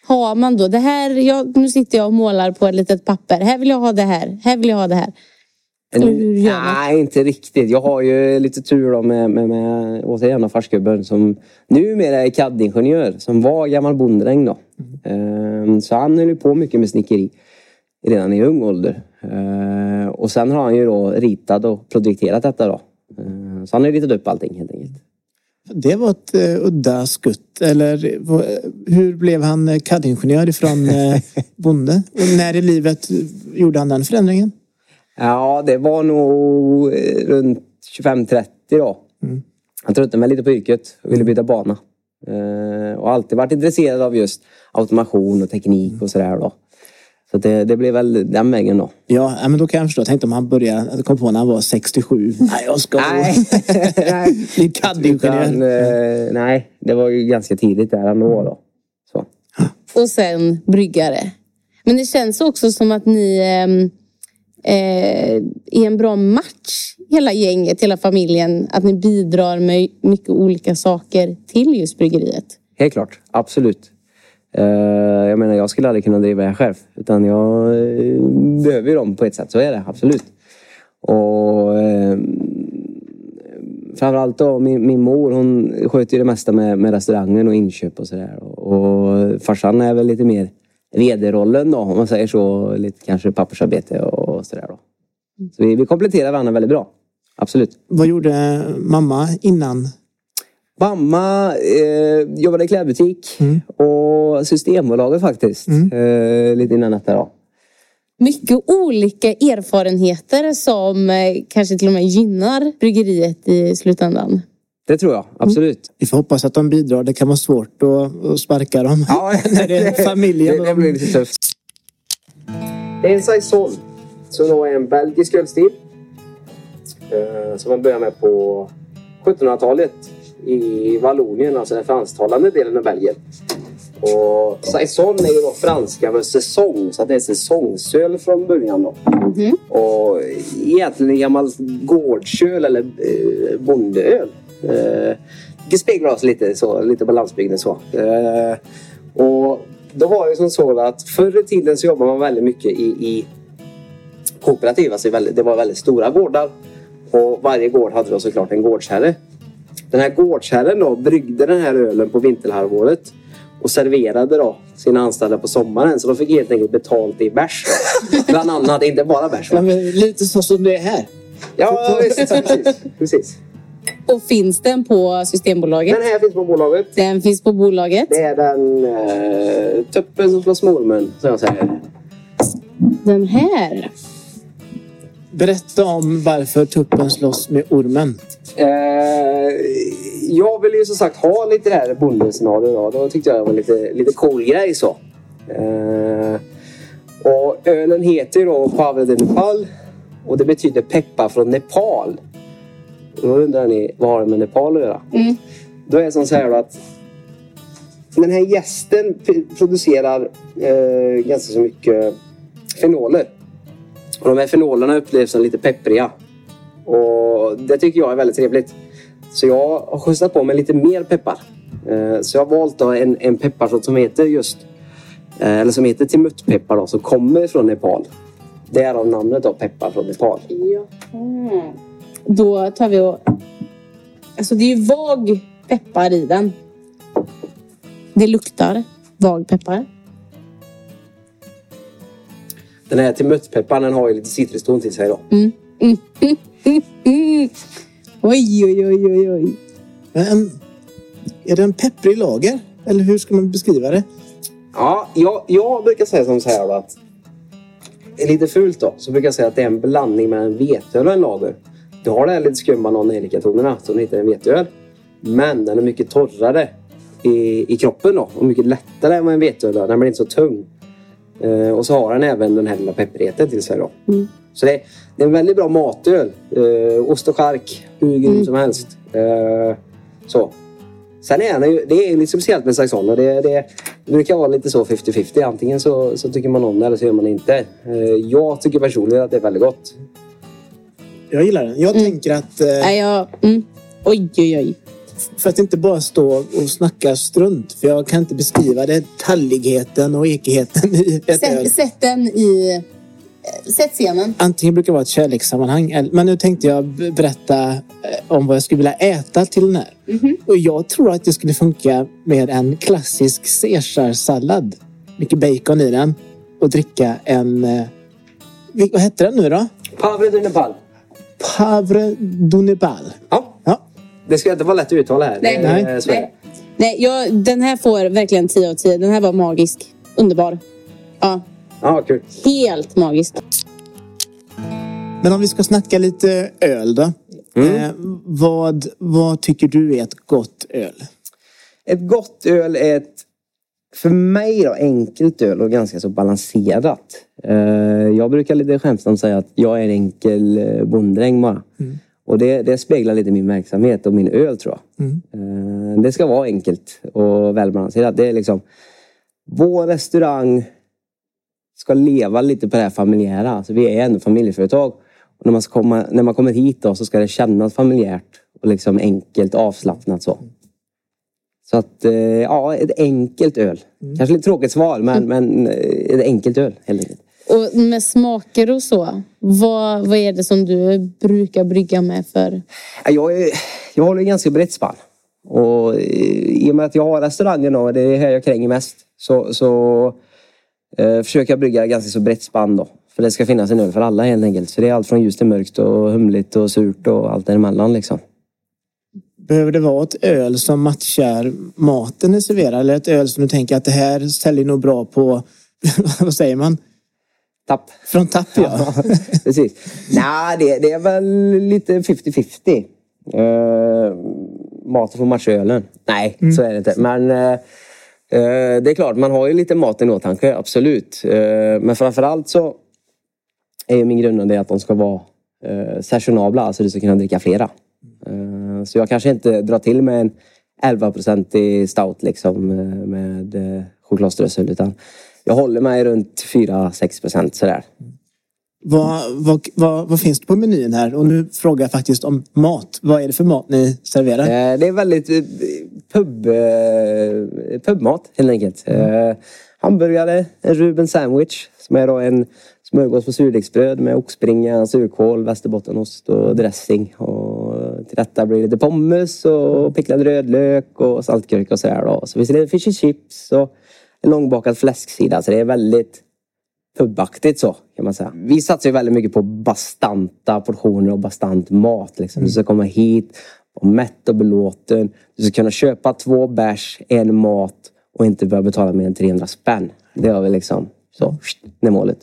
Har man då det här, jag, nu sitter jag och målar på ett litet papper. Här vill jag ha det här, här vill jag ha det här. Nej, inte riktigt. Jag har ju lite tur då med, med, med återigen farsgubben som numera är CAD-ingenjör. Som var gammal bonddräng då. Ehm, Så han höll ju på mycket med snickeri redan i ung ålder. Ehm, och sen har han ju då ritat och projekterat detta då. Ehm, så han har ju ritat upp allting helt enkelt. Det var ett uh, udda skutt. Eller vad- hur blev han eh, CAD-ingenjör ifrån uh, [LAUGHS] bonde? Och när i livet gjorde han den förändringen? Ja, det var nog eh, runt 25-30 då. Han tröttnade mig lite på yrket och ville byta bana. Eh, och alltid varit intresserad av just automation och teknik och sådär då. Så det, det blev väl den vägen då. Ja, men då kan jag förstå. Jag tänkte om han började, kom på när han var 67. Nej, jag ska Nej. [LAUGHS] nej. bli CAD-ingenjör. Utan, eh, nej, det var ju ganska tidigt där ändå då. Så. Och sen bryggare. Men det känns också som att ni ehm, eh, är en bra match, hela gänget, hela familjen. Att ni bidrar med mycket olika saker till just bryggeriet. Helt klart, absolut. Eh, jag menar, jag skulle aldrig kunna driva det här själv. Utan jag behöver ju dem på ett sätt, så är det absolut. Och eh, framförallt då min, min mor, hon sköter ju det mesta med, med restaurangen och inköp och sådär. Och farsan är väl lite mer vd-rollen då, om man säger så. Lite kanske pappersarbete och sådär då. Så vi, vi kompletterar varandra väldigt bra. Absolut. Vad gjorde mamma innan? Mamma eh, jobbade i klädbutik och Systembolaget faktiskt. Eh, lite innan detta då. Mycket olika erfarenheter som eh, kanske till och med gynnar bryggeriet i slutändan. Det tror jag, absolut. Vi får hoppas att de bidrar. Det kan vara svårt att, att sparka dem. Ja, [LAUGHS] När det är familjen. Det, det blir lite tufft. Det är en Saison som då är en belgisk ölstil. Eh, som man börjar med på 1700-talet i Vallonien, alltså den fransktalande delen av Belgien. Och Saison är ju då franska för säsong, så det är säsongsöl från början då. Och egentligen en gammal gårdsöl eller eh, bondeöl. Eh, det speglar oss lite, så, lite på landsbygden så. Eh, och då var det som så att förr i tiden så jobbade man väldigt mycket i, i kooperativ. Alltså det var väldigt stora gårdar. Och varje gård hade då såklart en gårdsherre. Den här gårdsherren då bryggde den här ölen på vinterhalvåret och serverade då sina anställda på sommaren. Så de fick helt enkelt betalt i bärs. [LAUGHS] Bland annat, inte bara bärs. Ja, lite så som det är här. Ja, visst, precis. precis. Och finns den på Systembolaget? Den här finns på bolaget. Den finns på bolaget. Det är den eh, tuppen som slår smålmun, som jag säger. Den här. Berätta om varför tuppen slåss med ormen. Eh, jag ville ju som sagt ha lite det här bondescenario då. Då tyckte jag det var lite, lite cool grej så. Eh, och ölen heter ju då Pavle de Nepal. Och det betyder peppar från Nepal. Och då undrar ni, vad har det med Nepal att göra? Då är det som så här då att den här gästen producerar eh, ganska så mycket fenoler. Och de här fenolerna upplevs som lite peppriga. Och det tycker jag är väldigt trevligt. Så jag har skjutsat på mig lite mer peppar. Eh, så jag har valt en, en pepparsort som heter just eh, eller som heter timuttpeppar då, som kommer från Nepal. Därav namnet då, peppar från Nepal. Mm. Då tar vi och... Alltså det är ju vag peppar i den. Det luktar vag peppar. Den här timuttpepparn den har ju lite citruston till sig då. Oj, oj, oj, oj, oj. Men, är det en pepprig lager? Eller hur ska man beskriva det? Ja, jag, jag brukar säga som så här då att lite fult då, så brukar jag säga att det är en blandning mellan en veteöl och en lager. Du har det här lite skumma non tonerna som heter en veteöl. Men den är mycket torrare i, i kroppen då. Och mycket lättare än vad en veteöl då. Den blir inte så tung. Eh, och så har den även den här lilla pepprigheten till sig då. Så det, det är en väldigt bra matöl. Eh, ost och chark, hur grym som helst. Eh, så. Sen är den ju, det är lite speciellt med Saxon och det, det, brukar vara lite så 50-50. Antingen så, så tycker man om det eller så gör man inte. Eh, jag tycker personligen att det är väldigt gott. Jag gillar den. Jag tänker att eh, Nej, jag... Mm. Oj, oj, oj. För att inte bara stå och snacka strunt. För jag kan inte beskriva detaljigheten och ekigheten i ett öl. Sätt, den i... eh, Sätt scenen. Antingen brukar det vara ett kärlekssammanhang. eller- Men nu tänkte jag berätta eh, om vad jag skulle vilja äta till den här. Och jag tror att det skulle funka med en klassisk caesarsallad. Mycket bacon i den. Och dricka en... eh, Vad hette den nu då? Pavre de Nepal. Pavre Dunebal. Ja, Ja. Det ska inte vara lätt att uttala här. Nej. Nej. Nej, Nej jag, den här får verkligen 10 av 10. Den här var magisk. Underbar. Ja, Ja, kul. helt magisk. Men om vi ska snacka lite öl då. Eh, vad, vad tycker du är ett gott öl? Ett gott öl är ett, för mig då, enkelt öl och ganska så balanserat. Eh, jag brukar lite skämtsamt säga att jag är en enkel eh, bonddräng bara. Och det, det speglar lite min verksamhet och min öl tror jag. Eh, det ska vara enkelt och välbalanserat. Det är liksom, vår restaurang ska leva lite på det här familjära. Alltså vi är ändå familjeföretag. Och när, man komma, när man kommer hit då så ska det kännas familjärt och liksom enkelt avslappnat så. Så att, eh, ja, ett enkelt öl. Kanske lite tråkigt svar, men, men eh, ett enkelt öl helt enkelt. Och med smaker och så. Vad, vad är det som du brukar brygga med för? Ja, Jag, jag håller ganska brett spann. Och eh, i och med att jag har restaurangen och det är här jag kränger mest så, så eh, försöker jag brygga ganska så brett spann då. För det ska finnas en öl för alla helt enkelt. Så det är allt från ljust till mörkt och humligt och surt och allt däremellan liksom. Behöver det vara ett öl som matchar maten ni serverar? Eller ett öl som du tänker att det här säljer nog bra på, [LAUGHS] vad säger man? Tapp. Från tapp ja. [LAUGHS] Precis. Nej, det, det är väl lite 50-50. Uh, maten får matcha ölen. Nej, så är det inte. Men eh, eh, det är klart, man har ju lite maten i åtanke, absolut. Eh, men framförallt så är ju min grundande att de ska vara uh, sessionabla, alltså du ska kunna dricka flera. Eh, så jag kanske inte drar till med en 11-procentig stout liksom eh, med uh, chokladströssel utan jag håller mig runt 4-6 procent sådär. vad, vad, vad, vad finns det på menyn här? Och nu frågar jag faktiskt om mat. Vad är det för mat ni serverar? Eh, Det är väldigt eh, pub, eh, pubmat helt enkelt. Eh, Hamburgare, en Ruben sandwich som är då en smörgås på surdegsbröd med oxbringa, surkål, västerbottenost och dressing. Och till detta blir det lite pommes och picklad rödlök och saltgurka och sådär då. Så finns det fish and chips och en långbakad fläsksida. Så det är väldigt pubaktigt så kan man säga. Vi satsar ju väldigt mycket på bastanta portioner och bastant mat. Liksom. Du ska komma hit och mätt och belåten. Du ska kunna köpa två bärs, en mat och inte behöva betala mer än 300 spänn. Det har vi liksom. Så, det är målet.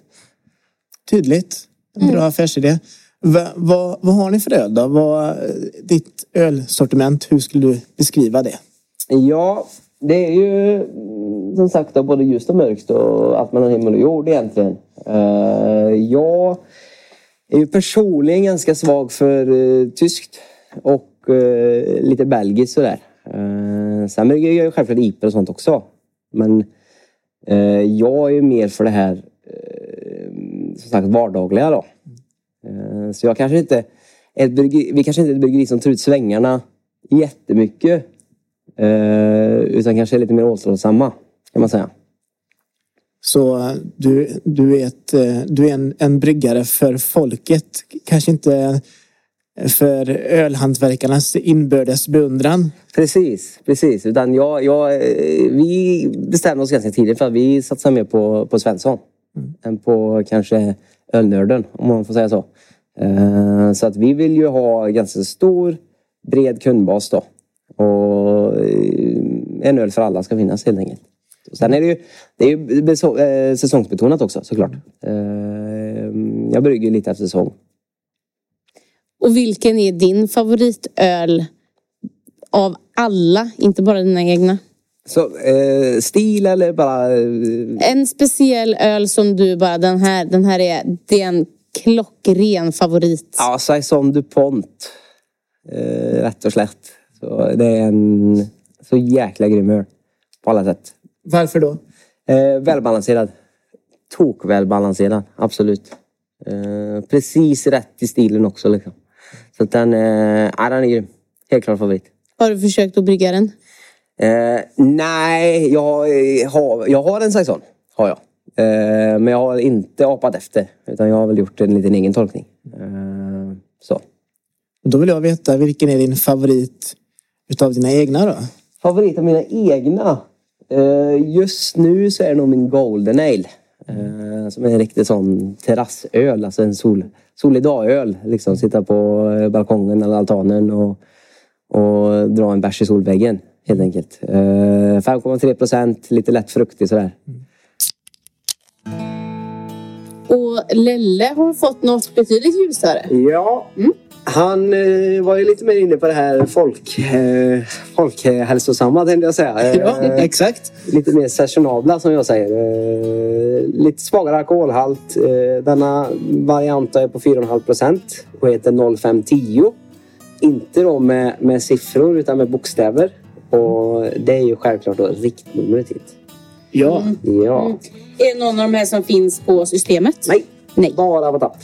Tydligt. En bra affärsidé. Va, vad, vad har ni för öl då? Vad, ditt ölsortiment, hur skulle du beskriva det? Ja, det är ju mm, som sagt både ljust och mörkt och allt mellan himmel och jord egentligen. Eh, jag är ju personligen ganska svag för eh, tyskt och eh, lite belgiskt sådär. Sen brukar jag ju självklart IPA och sånt också. Men jag är ju mer för det här som sagt vardagliga då. Så jag kanske inte, ett bryggeri, vi kanske inte är ett bryggeri som tar ut svängarna jättemycket. Eh, utan kanske är lite mer återhållsamma kan man säga. Så eh, du, du är, ett, eh, du är en, en bryggare för folket. Kanske inte för ölhantverkarnas inbördes beundran. Precis, precis. Utan jag, jag, eh, vi bestämde oss ganska tidigt för att vi satsar mer på, på Svensson. Än på kanske ölnörden, om man får säga så. Eh, Så att vi vill ju ha ganska stor, bred kundbas då. Och eh, en öl för alla ska finnas helt enkelt. Sen är det ju, det är ju eh, säsongsbetonat också såklart. Eh, Jag brygger lite efter säsong. Och vilken är din favoritöl av alla? Inte bara dina egna. Så eh, stil eller bara... Eh, En speciell öl som du bara, den här, den här är, det är en klockren favorit. ja, Saison DuPont. Eh, rätt och slätt. Så det är en så jäkla grym öl. På alla sätt. Varför då? Eh, välbalanserad. Tok välbalanserad, absolut. Eh, precis rätt i stilen också liksom. Så att den, eh, ja, den är grym. Helt klart favorit. Har du försökt att brygga den? Eh, nej, jag har, jag har en saison. Har jag. Eh, men jag har inte apat efter. Utan jag har väl gjort en liten egen tolkning. Eh, så. Då vill jag veta vilken är din favorit utav dina egna då? Favorit av mina egna? Eh, just nu så är det nog min Golden Ale. Eh, som är en riktig sån terrassöl. Alltså en sol, solig dagöl. Liksom sitta på eh, balkongen eller altanen och, och dra en bärs i solväggen. Helt enkelt. Eh, 5,3 procent, lite lätt fruktig sådär. Och Lelle har fått något betydligt ljusare. Ja. Han eh, var ju lite mer inne på det här folk, eh, folkhälsosamma tänkte jag säga. [LAUGHS] Ja, Eh, exakt. lite mer sessionabla som jag säger. Eh, lite svagare alkoholhalt. Eh, denna variant är på 4,5 procent och heter 0510. Inte då med, med siffror utan med bokstäver. Och det är ju självklart då riktnumret hit. Ja. Ja. Är det någon av de här som finns på systemet? Nej, Nej. bara på tapp.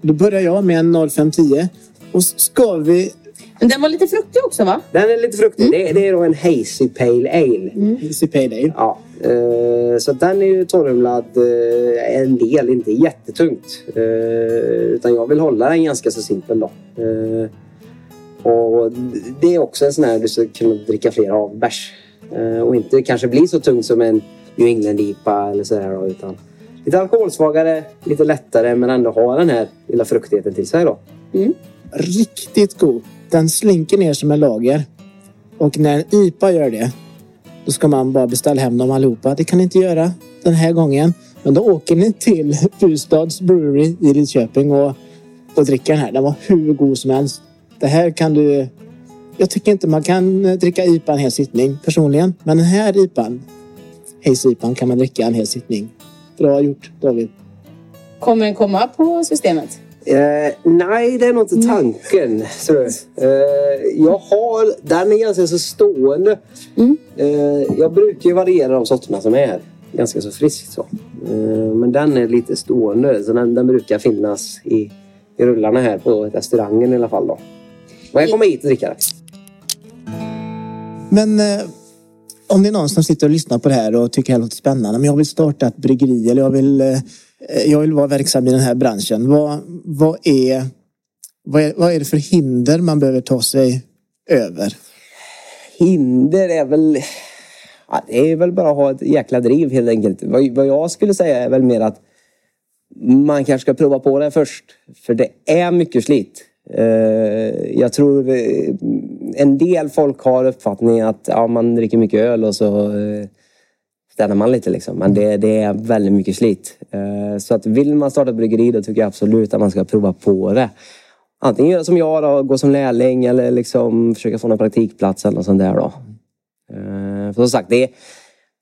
Då börjar jag med en 0510. Och ska vi... Men den var lite fruktig också va? Den är lite fruktig. Det, det är då en Hazy Pale Ale. Easy Pale Ale. Ja, eh, så den är ju torrhumlad eh, en del, inte jättetungt. Eh, utan jag vill hålla den ganska så simpel då. Och det är också en sån här du ska kunna dricka flera av bärs. Och inte kanske bli så tung som en New England-IPA eller sådär då. Utan lite alkoholsvagare, lite lättare men ändå ha den här lilla fruktigheten till sig då. Riktigt god. Den slinker ner som en lager. Och när en IPA gör det, då ska man bara beställa hem dem allihopa. Det kan ni inte göra den här gången. Men då åker ni till [LAUGHS] Fustads Brewery i Lidköping och, och dricker den här. Den var hur god som helst. Det här kan du... Jag tycker inte man kan eh, dricka IPA en hel sittning personligen. Men den här IPAn, Hayes-IPAn, kan man dricka en hel sittning. Bra gjort David. Kommer den komma på systemet? Eh, nej, det är nog inte tanken. ser du. Eh, jag har... Den är ganska så stående. Eh, jag brukar ju variera de sorterna som är. Ganska så friskt så. Eh, men den är lite stående. Så den, den brukar finnas i, i rullarna här på restaurangen i alla fall. Då. Och jag kommer hit och dricka det. Men eh, om det är någon som sitter och lyssnar på det här och tycker det här låter spännande. Men jag vill starta ett bryggeri eller jag vill, eh, Eh, jag vill vara verksam i den här branschen. Vad, vad, är, vad, är, vad är det för hinder man behöver ta sig över? Hinder är väl... Ja, det är väl bara att ha ett jäkla driv helt enkelt. Vad, vad jag skulle säga är väl mer att man kanske ska prova på det först. För det är mycket slit. Eh, jag tror eh, en del folk har uppfattningen att ja, man dricker mycket öl och så Stannar man lite liksom. Men det, det är väldigt mycket slit. Eh, så att vill man starta ett bryggeri då tycker jag absolut att man ska prova på det. Antingen göra som jag då, gå som lärling eller liksom försöka få någon praktikplats eller något sånt där då. Eh, för som sagt, det,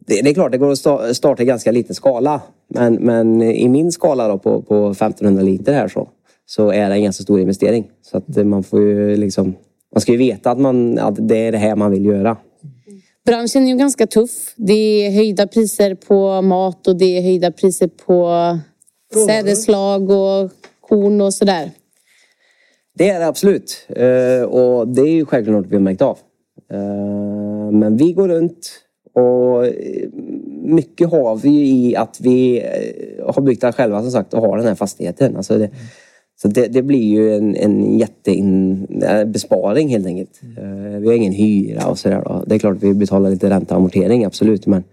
det, det är klart det går att starta i ganska liten skala. Men, men i min skala då på, på 1500 liter här så, så är det en ganska stor investering. Så att man får ju liksom, man ska ju veta att, man, att det är det här man vill göra. Branschen är ju ganska tuff. Det är höjda priser på mat och det är höjda priser på sädesslag och korn och sådär. Det är det absolut. Eh, och det är ju självklart något vi har märkt av. Eh, men vi går runt och eh, mycket har vi i att vi har byggt det själva som sagt och har den här fastigheten. Alltså det, så det, det blir ju en, en jättebesparing eh, helt enkelt. Eh, vi har ingen hyra och sådär. då. Det är klart att vi betalar lite ränta och amortering, absolut. Men,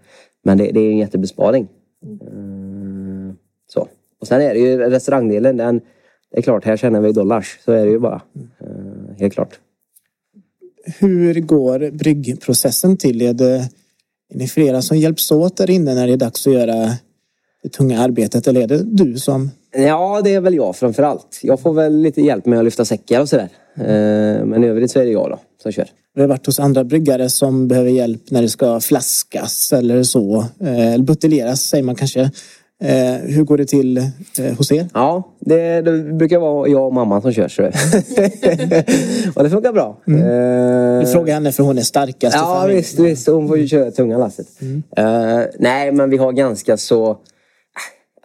men det, det är en jättebesparing. Eh, så. Och sen är det ju restaurangdelen. Den, det är klart, här tjänar vi dollars. Så är det ju bara. Helt klart. Hur går bryggprocessen till? Är, det, är ni flera som hjälps åt där inne när det är dags att göra det tunga arbetet? Eller är det du som... Ja, det är väl jag framför allt. Jag får väl lite hjälp med att lyfta säckar och sådär. Eh, Men i övrigt så är det jag då som kör. Du har varit hos andra bryggare som behöver hjälp när det ska flaskas eller så. Eh, Eller buteljeras säger man kanske. Eh, Hur går det till hos er? Ja, det, det brukar vara jag och mamma som kör. Så. [LAUGHS] och det funkar bra. Eh, Du frågar henne för hon är starkast Ja visst, visst, hon får ju köra tunga lasset. Eh, nej men vi har ganska så,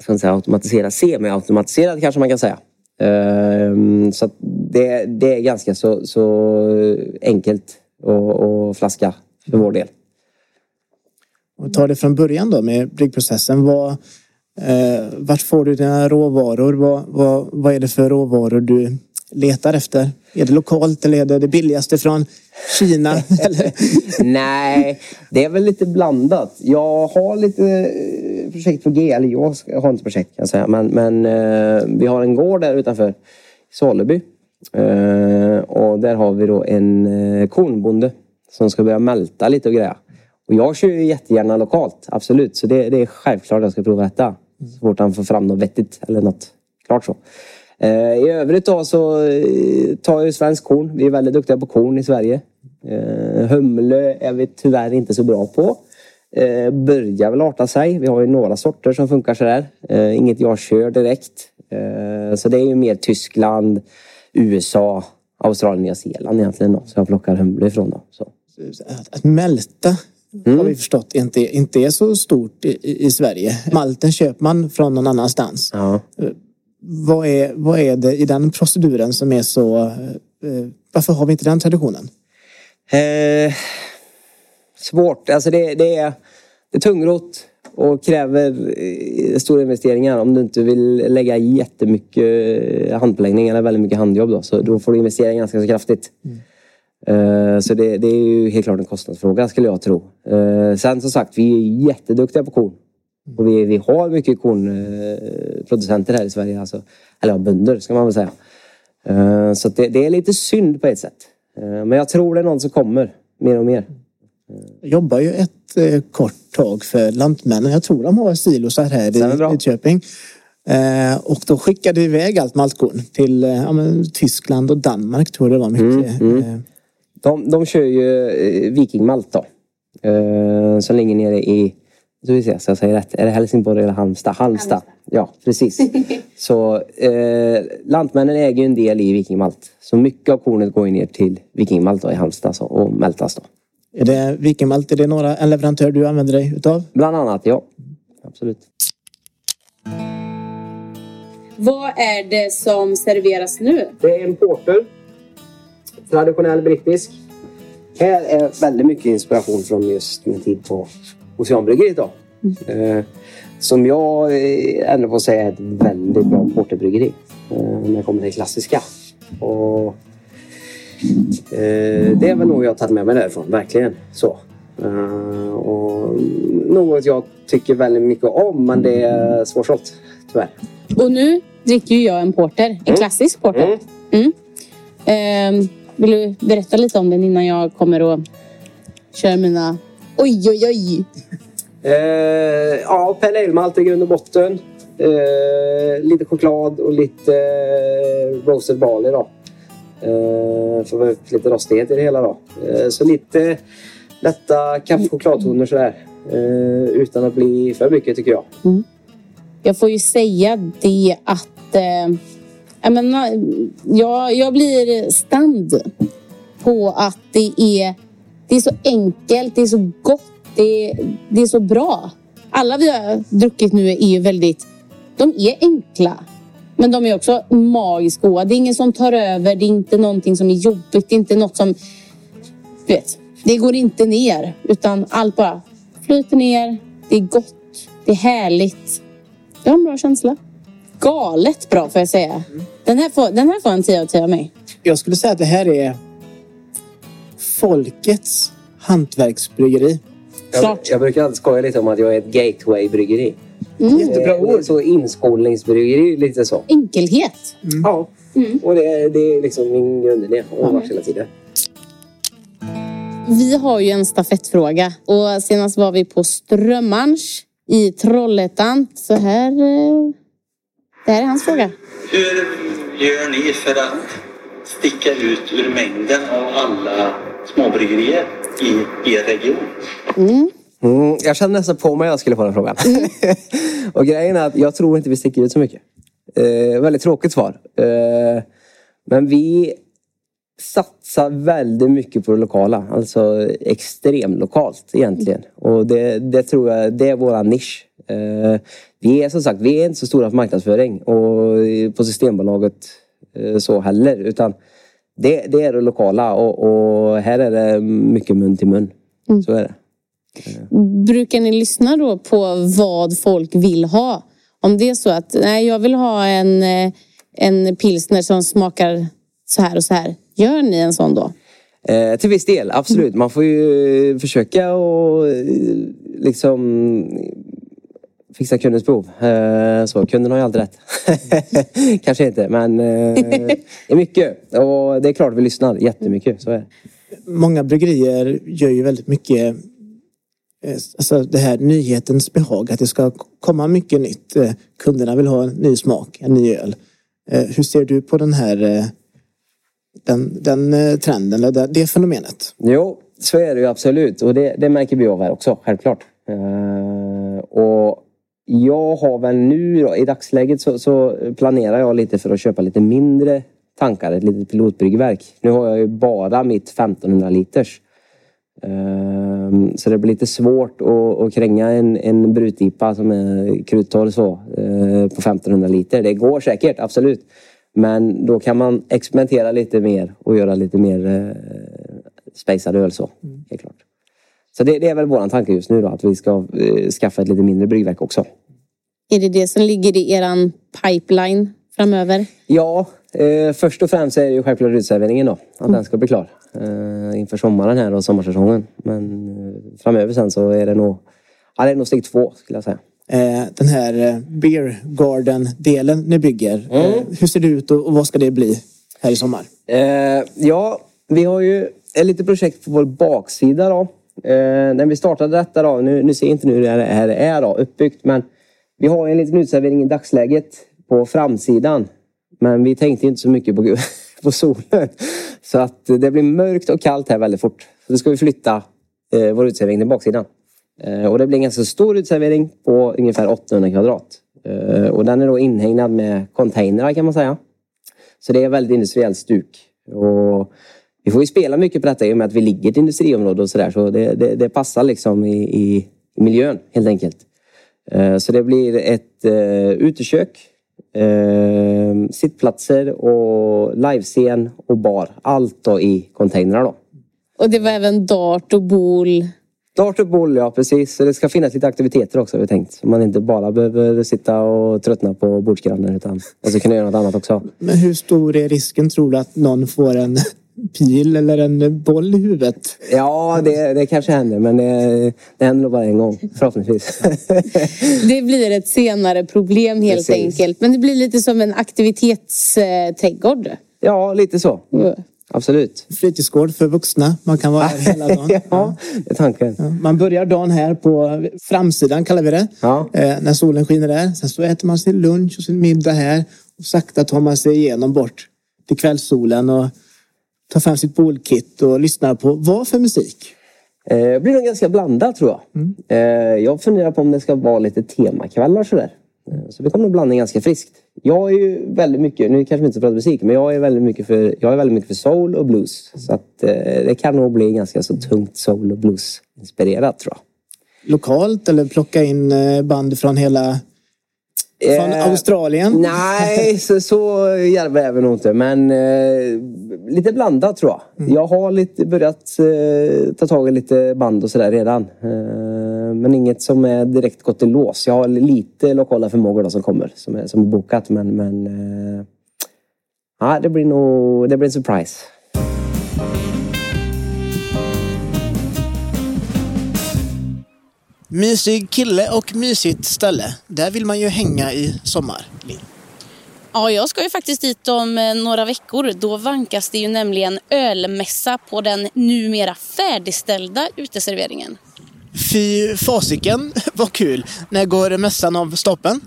ska säga automatiserat, semi-automatiserad kanske man kan säga. Ehm, så att det, det är ganska så, så enkelt att, flaska för vår del. Om vi tar det från början då med bryggprocessen. Vad, eh, vart får du dina råvaror? Vad, vad, vad är det för råvaror du letar efter? Är det lokalt eller är det det billigaste från Kina? [LAUGHS] Nej, det är väl lite blandat. Jag har lite eh, projekt på G, eller jag har inte projekt kan jag säga. Men, men eh, vi har en gård där utanför Soleby. Eh, och där har vi då en eh, kornbonde som ska börja mälta lite och grejer. Och jag kör ju jättegärna lokalt, absolut. Så det, det är självklart att jag ska prova detta. Så fort han får fram något vettigt eller något klart så. Eh, I övrigt då så eh, tar jag ju svensk korn. Vi är väldigt duktiga på korn i Sverige. Eh, humle är vi tyvärr inte så bra på. Börjar väl arta sig. Vi har ju några sorter som funkar sådär. Inget jag kör direkt. Så det är ju mer Tyskland, USA, Australien, Nya Zeeland egentligen då. Så jag plockar humle ifrån då. Så. Att, mälta har vi förstått inte, inte är så stort i, i- i Sverige. Malten köper man från någon annanstans. Ja. Vad är, vad är det i den proceduren som är så... Eh, varför har vi inte den traditionen? Eh, svårt. Alltså det, det, är, det är tungrot och kräver eh, stora investeringar. Om du inte vill lägga jättemycket handpåläggning eller väldigt mycket handjobb då, så då får du investera ganska så kraftigt. Eh, så det, det är ju helt klart en kostnadsfråga skulle jag tro. Eh, sen som sagt, vi är jätteduktiga på korn. Och vi, vi har mycket kornproducenter här i Sverige. Alltså, eller bönder ska man väl säga. Eh, Så det, det är lite synd på ett sätt. Eh, Men jag tror det är någon som kommer mer och mer. Jag jobbar ju ett eh, kort tag för Lantmännen. Jag tror de har silosar här i. Lidköping. Och då skickade vi iväg allt maltkorn till ja, men, Tyskland och Danmark tror jag det var mycket. Mm, Eh, De, de kör ju eh, Viking Malt då. Som ligger nere i, ska vi se så jag säger rätt, är det Helsingborg eller Halmstad? Halmstad. Ja, precis. [LAUGHS] så eh, Lantmännen äger ju en del i Viking Malt. Så mycket av kornet går ner till Viking Malt då, i Halmstad så, och mältas då. är det Vikingmalt, är det några, en leverantör du använder dig utav? Bland annat, ja. Absolut. Vad är det som serveras nu? Det är en porter. Traditionell brittisk. Här är väldigt mycket inspiration från just min tid på Oceanbryggeriet då. Eh, som jag eh, ändå får säga är ett väldigt bra porterbryggeri. Eh, när det kommer till klassiska. Och, eh, det är väl nog jag har tagit med mig därifrån, verkligen. Så. Eh, och något jag tycker väldigt mycket om men det är svårsålt, tyvärr. Och nu dricker ju jag en porter. En klassisk porter. Mm. Ehm, vill du berätta lite om den innan jag kommer och kör mina... Oj, oj, oj! Eh, ja, Pale Ale-malt i grund och botten. Eh, lite choklad och lite eh, roasted barley då. Eh, för lite rostighet i det hela då. Eh, så lite lätta kaffe och chokladtoner sådär. Eh, utan att bli för mycket tycker jag. Jag får ju säga det att... Eh, jag, menar, jag, jag blir stand på att det är, det är så enkelt, det är så gott, det är, det är så bra. Alla vi har druckit nu är ju väldigt... De är enkla. Men de är också magiskt goda. Det är ingen som tar över. Det är inte någonting som är jobbigt. Det är inte något som... Du vet, det går inte ner. Utan allt bara flyter ner. Det är gott. Det är härligt. Jag har en bra känsla. Galet bra får jag säga. Den här får, den här får en 10 av 10 av mig. Jag skulle säga att det här är folkets hantverksbryggeri. Klart. Jag brukar alltid skoja lite om att jag är ett gateway-bryggeri. Jättebra Eh, ord. Så inskolningsbryggeri, lite så. Enkelhet. Ja, och det, det är liksom min grundidé och har varit hela tiden. Vi har ju en stafettfråga. Och senast var vi på Strömmarns i Trollhättan. Så här... eh, Det här är hans fråga. Hur gör ni för att sticka ut ur mängden av alla småbryggerier i er region? Mm, jag kände nästan på mig att jag skulle få den frågan. [LAUGHS] och grejen är att jag tror inte vi sticker ut så mycket. Eh, väldigt tråkigt svar. Eh, men vi satsar väldigt mycket på det lokala. Alltså extremlokalt egentligen. Och det, det tror jag, det är våran nisch. Eh, vi är som sagt, vi är inte så stora på marknadsföring och på Systembolaget eh, så heller. Utan det, det är det lokala och, och här är det mycket mun till mun. Så är det. Brukar ni lyssna då på vad folk vill ha? Om det är så att nej, jag vill ha en, eh, en pilsner som smakar så här och så här. Gör ni en sån då? Eh, till viss del, absolut. Man får ju försöka och eh, liksom fixa kundens behov. Eh, så kunden har ju alltid rätt. [LAUGHS] Kanske inte, men eh, [LAUGHS] det är mycket. Och det är klart vi lyssnar jättemycket. Så är. Många bryggerier gör ju väldigt mycket eh, Alltså det här nyhetens behag, att det ska komma mycket nytt. Kunderna vill ha en ny smak, en ny öl. Hur ser du på den här den, den trenden, eller det, fenomenet? Jo, så är det ju absolut. Och det, det märker vi av här också, självklart. Och jag har väl nu då, i dagsläget så, så planerar jag lite för att köpa lite mindre tankar, ett litet pilotbryggverk. Nu har jag ju bara mitt 1500 liters. Ehm, Så det blir lite svårt att, att kränga en, en brutipa som är kruttorr så eh, på 1500 liter. Det går säkert, absolut. Men då kan man experimentera lite mer och göra lite mer eh, spejsad öl så. Helt klart. Så det, det är väl våran tanke just nu då, att vi ska eh, skaffa ett lite mindre bryggverk också. Är det det som ligger i eran pipeline framöver? Ja, eh, först och främst är det ju självklart utserveringen då. Att den ska bli klar. Eh, inför sommaren här och sommarsäsongen. Men eh, framöver sen så är det nog, ja, det är nog steg två skulle jag säga. Eh, Den här eh, Beer Garden-delen ni bygger, eh, hur ser det ut och vad ska det bli här i sommar? Ja, vi har ju ett litet projekt på vår baksida då. Eh, när vi startade detta då, nu, nu ser jag inte nu hur det här är då, uppbyggt, men vi har en liten utservering i dagsläget på framsidan. Men vi tänkte inte så mycket på, [LAUGHS] på solen. Så att det blir mörkt och kallt här väldigt fort. Så då ska vi flytta eh, vår utservering till baksidan. Eh, och det blir en ganska stor utservering på ungefär 800 kvadrat. Eh, och den är då inhägnad med containrar kan man säga. Så det är väldigt industriellt stuk. Och vi får ju spela mycket på detta i och med att vi ligger i ett industriområde och sådär. Så det, det, det passar liksom i, i, i miljön helt enkelt. Eh, Så det blir ett uh, utekök, eh, sittplatser och livescen och bar. Allt då i containrar då. Och det var även dart och bol. Dart och boll, ja precis. Så det ska finnas lite aktiviteter också har vi tänkt. Så man inte bara behöver sitta och tröttna på bordsgrannen utan man ska kunna göra något annat också. Men hur stor är risken tror du att någon får en pil eller en boll i huvudet? Ja, det, det kanske händer men det, det händer nog bara en gång förhoppningsvis. [LAUGHS] Det blir ett senare problem helt Precis. enkelt. Men det blir lite som en aktivitetsträdgård. ja, lite så. Absolut. Fritidsgård för vuxna, man kan vara här [LAUGHS] hela dagen. ja, det är tanken. Ja, Man börjar dagen här på framsidan kallar vi det. Ja. Eh, när solen skiner där. Sen så äter man sin lunch och sin middag här. Och sakta tar man sig igenom bort till kvällssolen och tar fram sitt bolkit och lyssnar på vad för musik? Eh, Det blir nog ganska blandat tror jag. Eh, Jag funderar på om det ska vara lite temakvällar sådär. Eh, Så det kommer nog blanda ganska friskt. Jag är ju väldigt mycket, nu kanske vi inte ska prata musik, men jag är väldigt mycket för, jag är väldigt mycket för soul och blues. Så att eh, det kan nog bli ganska så tungt soul och blues inspirerat tror jag. Lokalt eller plocka in band från hela från Eh, Australien? Nej, [LAUGHS] så, så djärva är vi nog inte. Men eh, lite blandat tror jag. Jag har lite, börjat eh, ta tag i lite band och sådär redan. Eh, men inget som är direkt gått i lås. Jag har lite lokala förmågor då som kommer. Som är, som är bokat. Men, men eh, ja, det blir nog det blir en surprise. Mysig kille och mysigt ställe. Där vill man ju hänga i sommar. Ja, jag ska ju faktiskt dit om eh, några veckor. Då vankas det ju nämligen ölmässa på den numera färdigställda uteserveringen. Fy fasiken, [LAUGHS] vad kul. När går mässan av stapeln?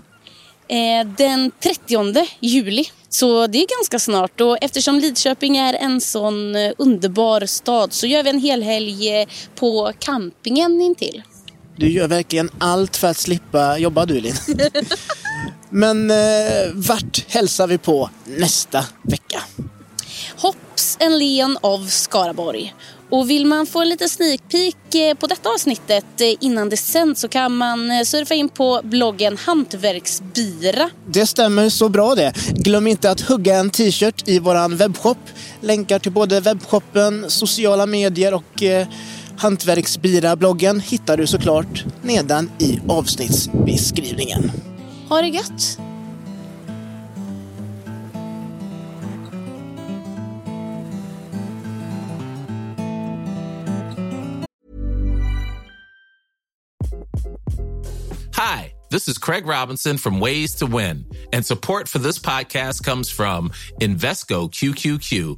Eh, den 30 juli Så det är ganska snart och eftersom Lidköping är en sån eh, underbar stad så gör vi en helhelg eh, på campingen intill. Du gör verkligen allt för att slippa jobba du Linn. [LAUGHS] Men eh, vart hälsar vi på nästa vecka? Hopps en len av Skaraborg. Och vill man få en liten sneak peek eh, på detta avsnittet eh, innan det sänds så kan man eh, surfa in på bloggen Hantverksbira. Det stämmer så bra det. Glöm inte att hugga en t-shirt i våran webbshop. Länkar till både webbshoppen, sociala medier och Hantverksbira-bloggen hittar du såklart nedan i avsnittsbeskrivningen. Ha det gött! Hi, this is Craig Robinson from Ways to Win, and support for this podcast comes from Invesco QQQ,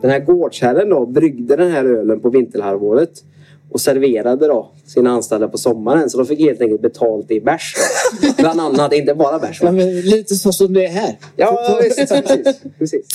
Den här gårdsherren då bryggde den här ölen på vinterhalvåret och serverade då sina anställda på sommaren. Så de fick helt enkelt betalt i bärs. [LAUGHS] Bland annat, inte bara bärs. lite så som det är här. Ja, visst, precis. precis.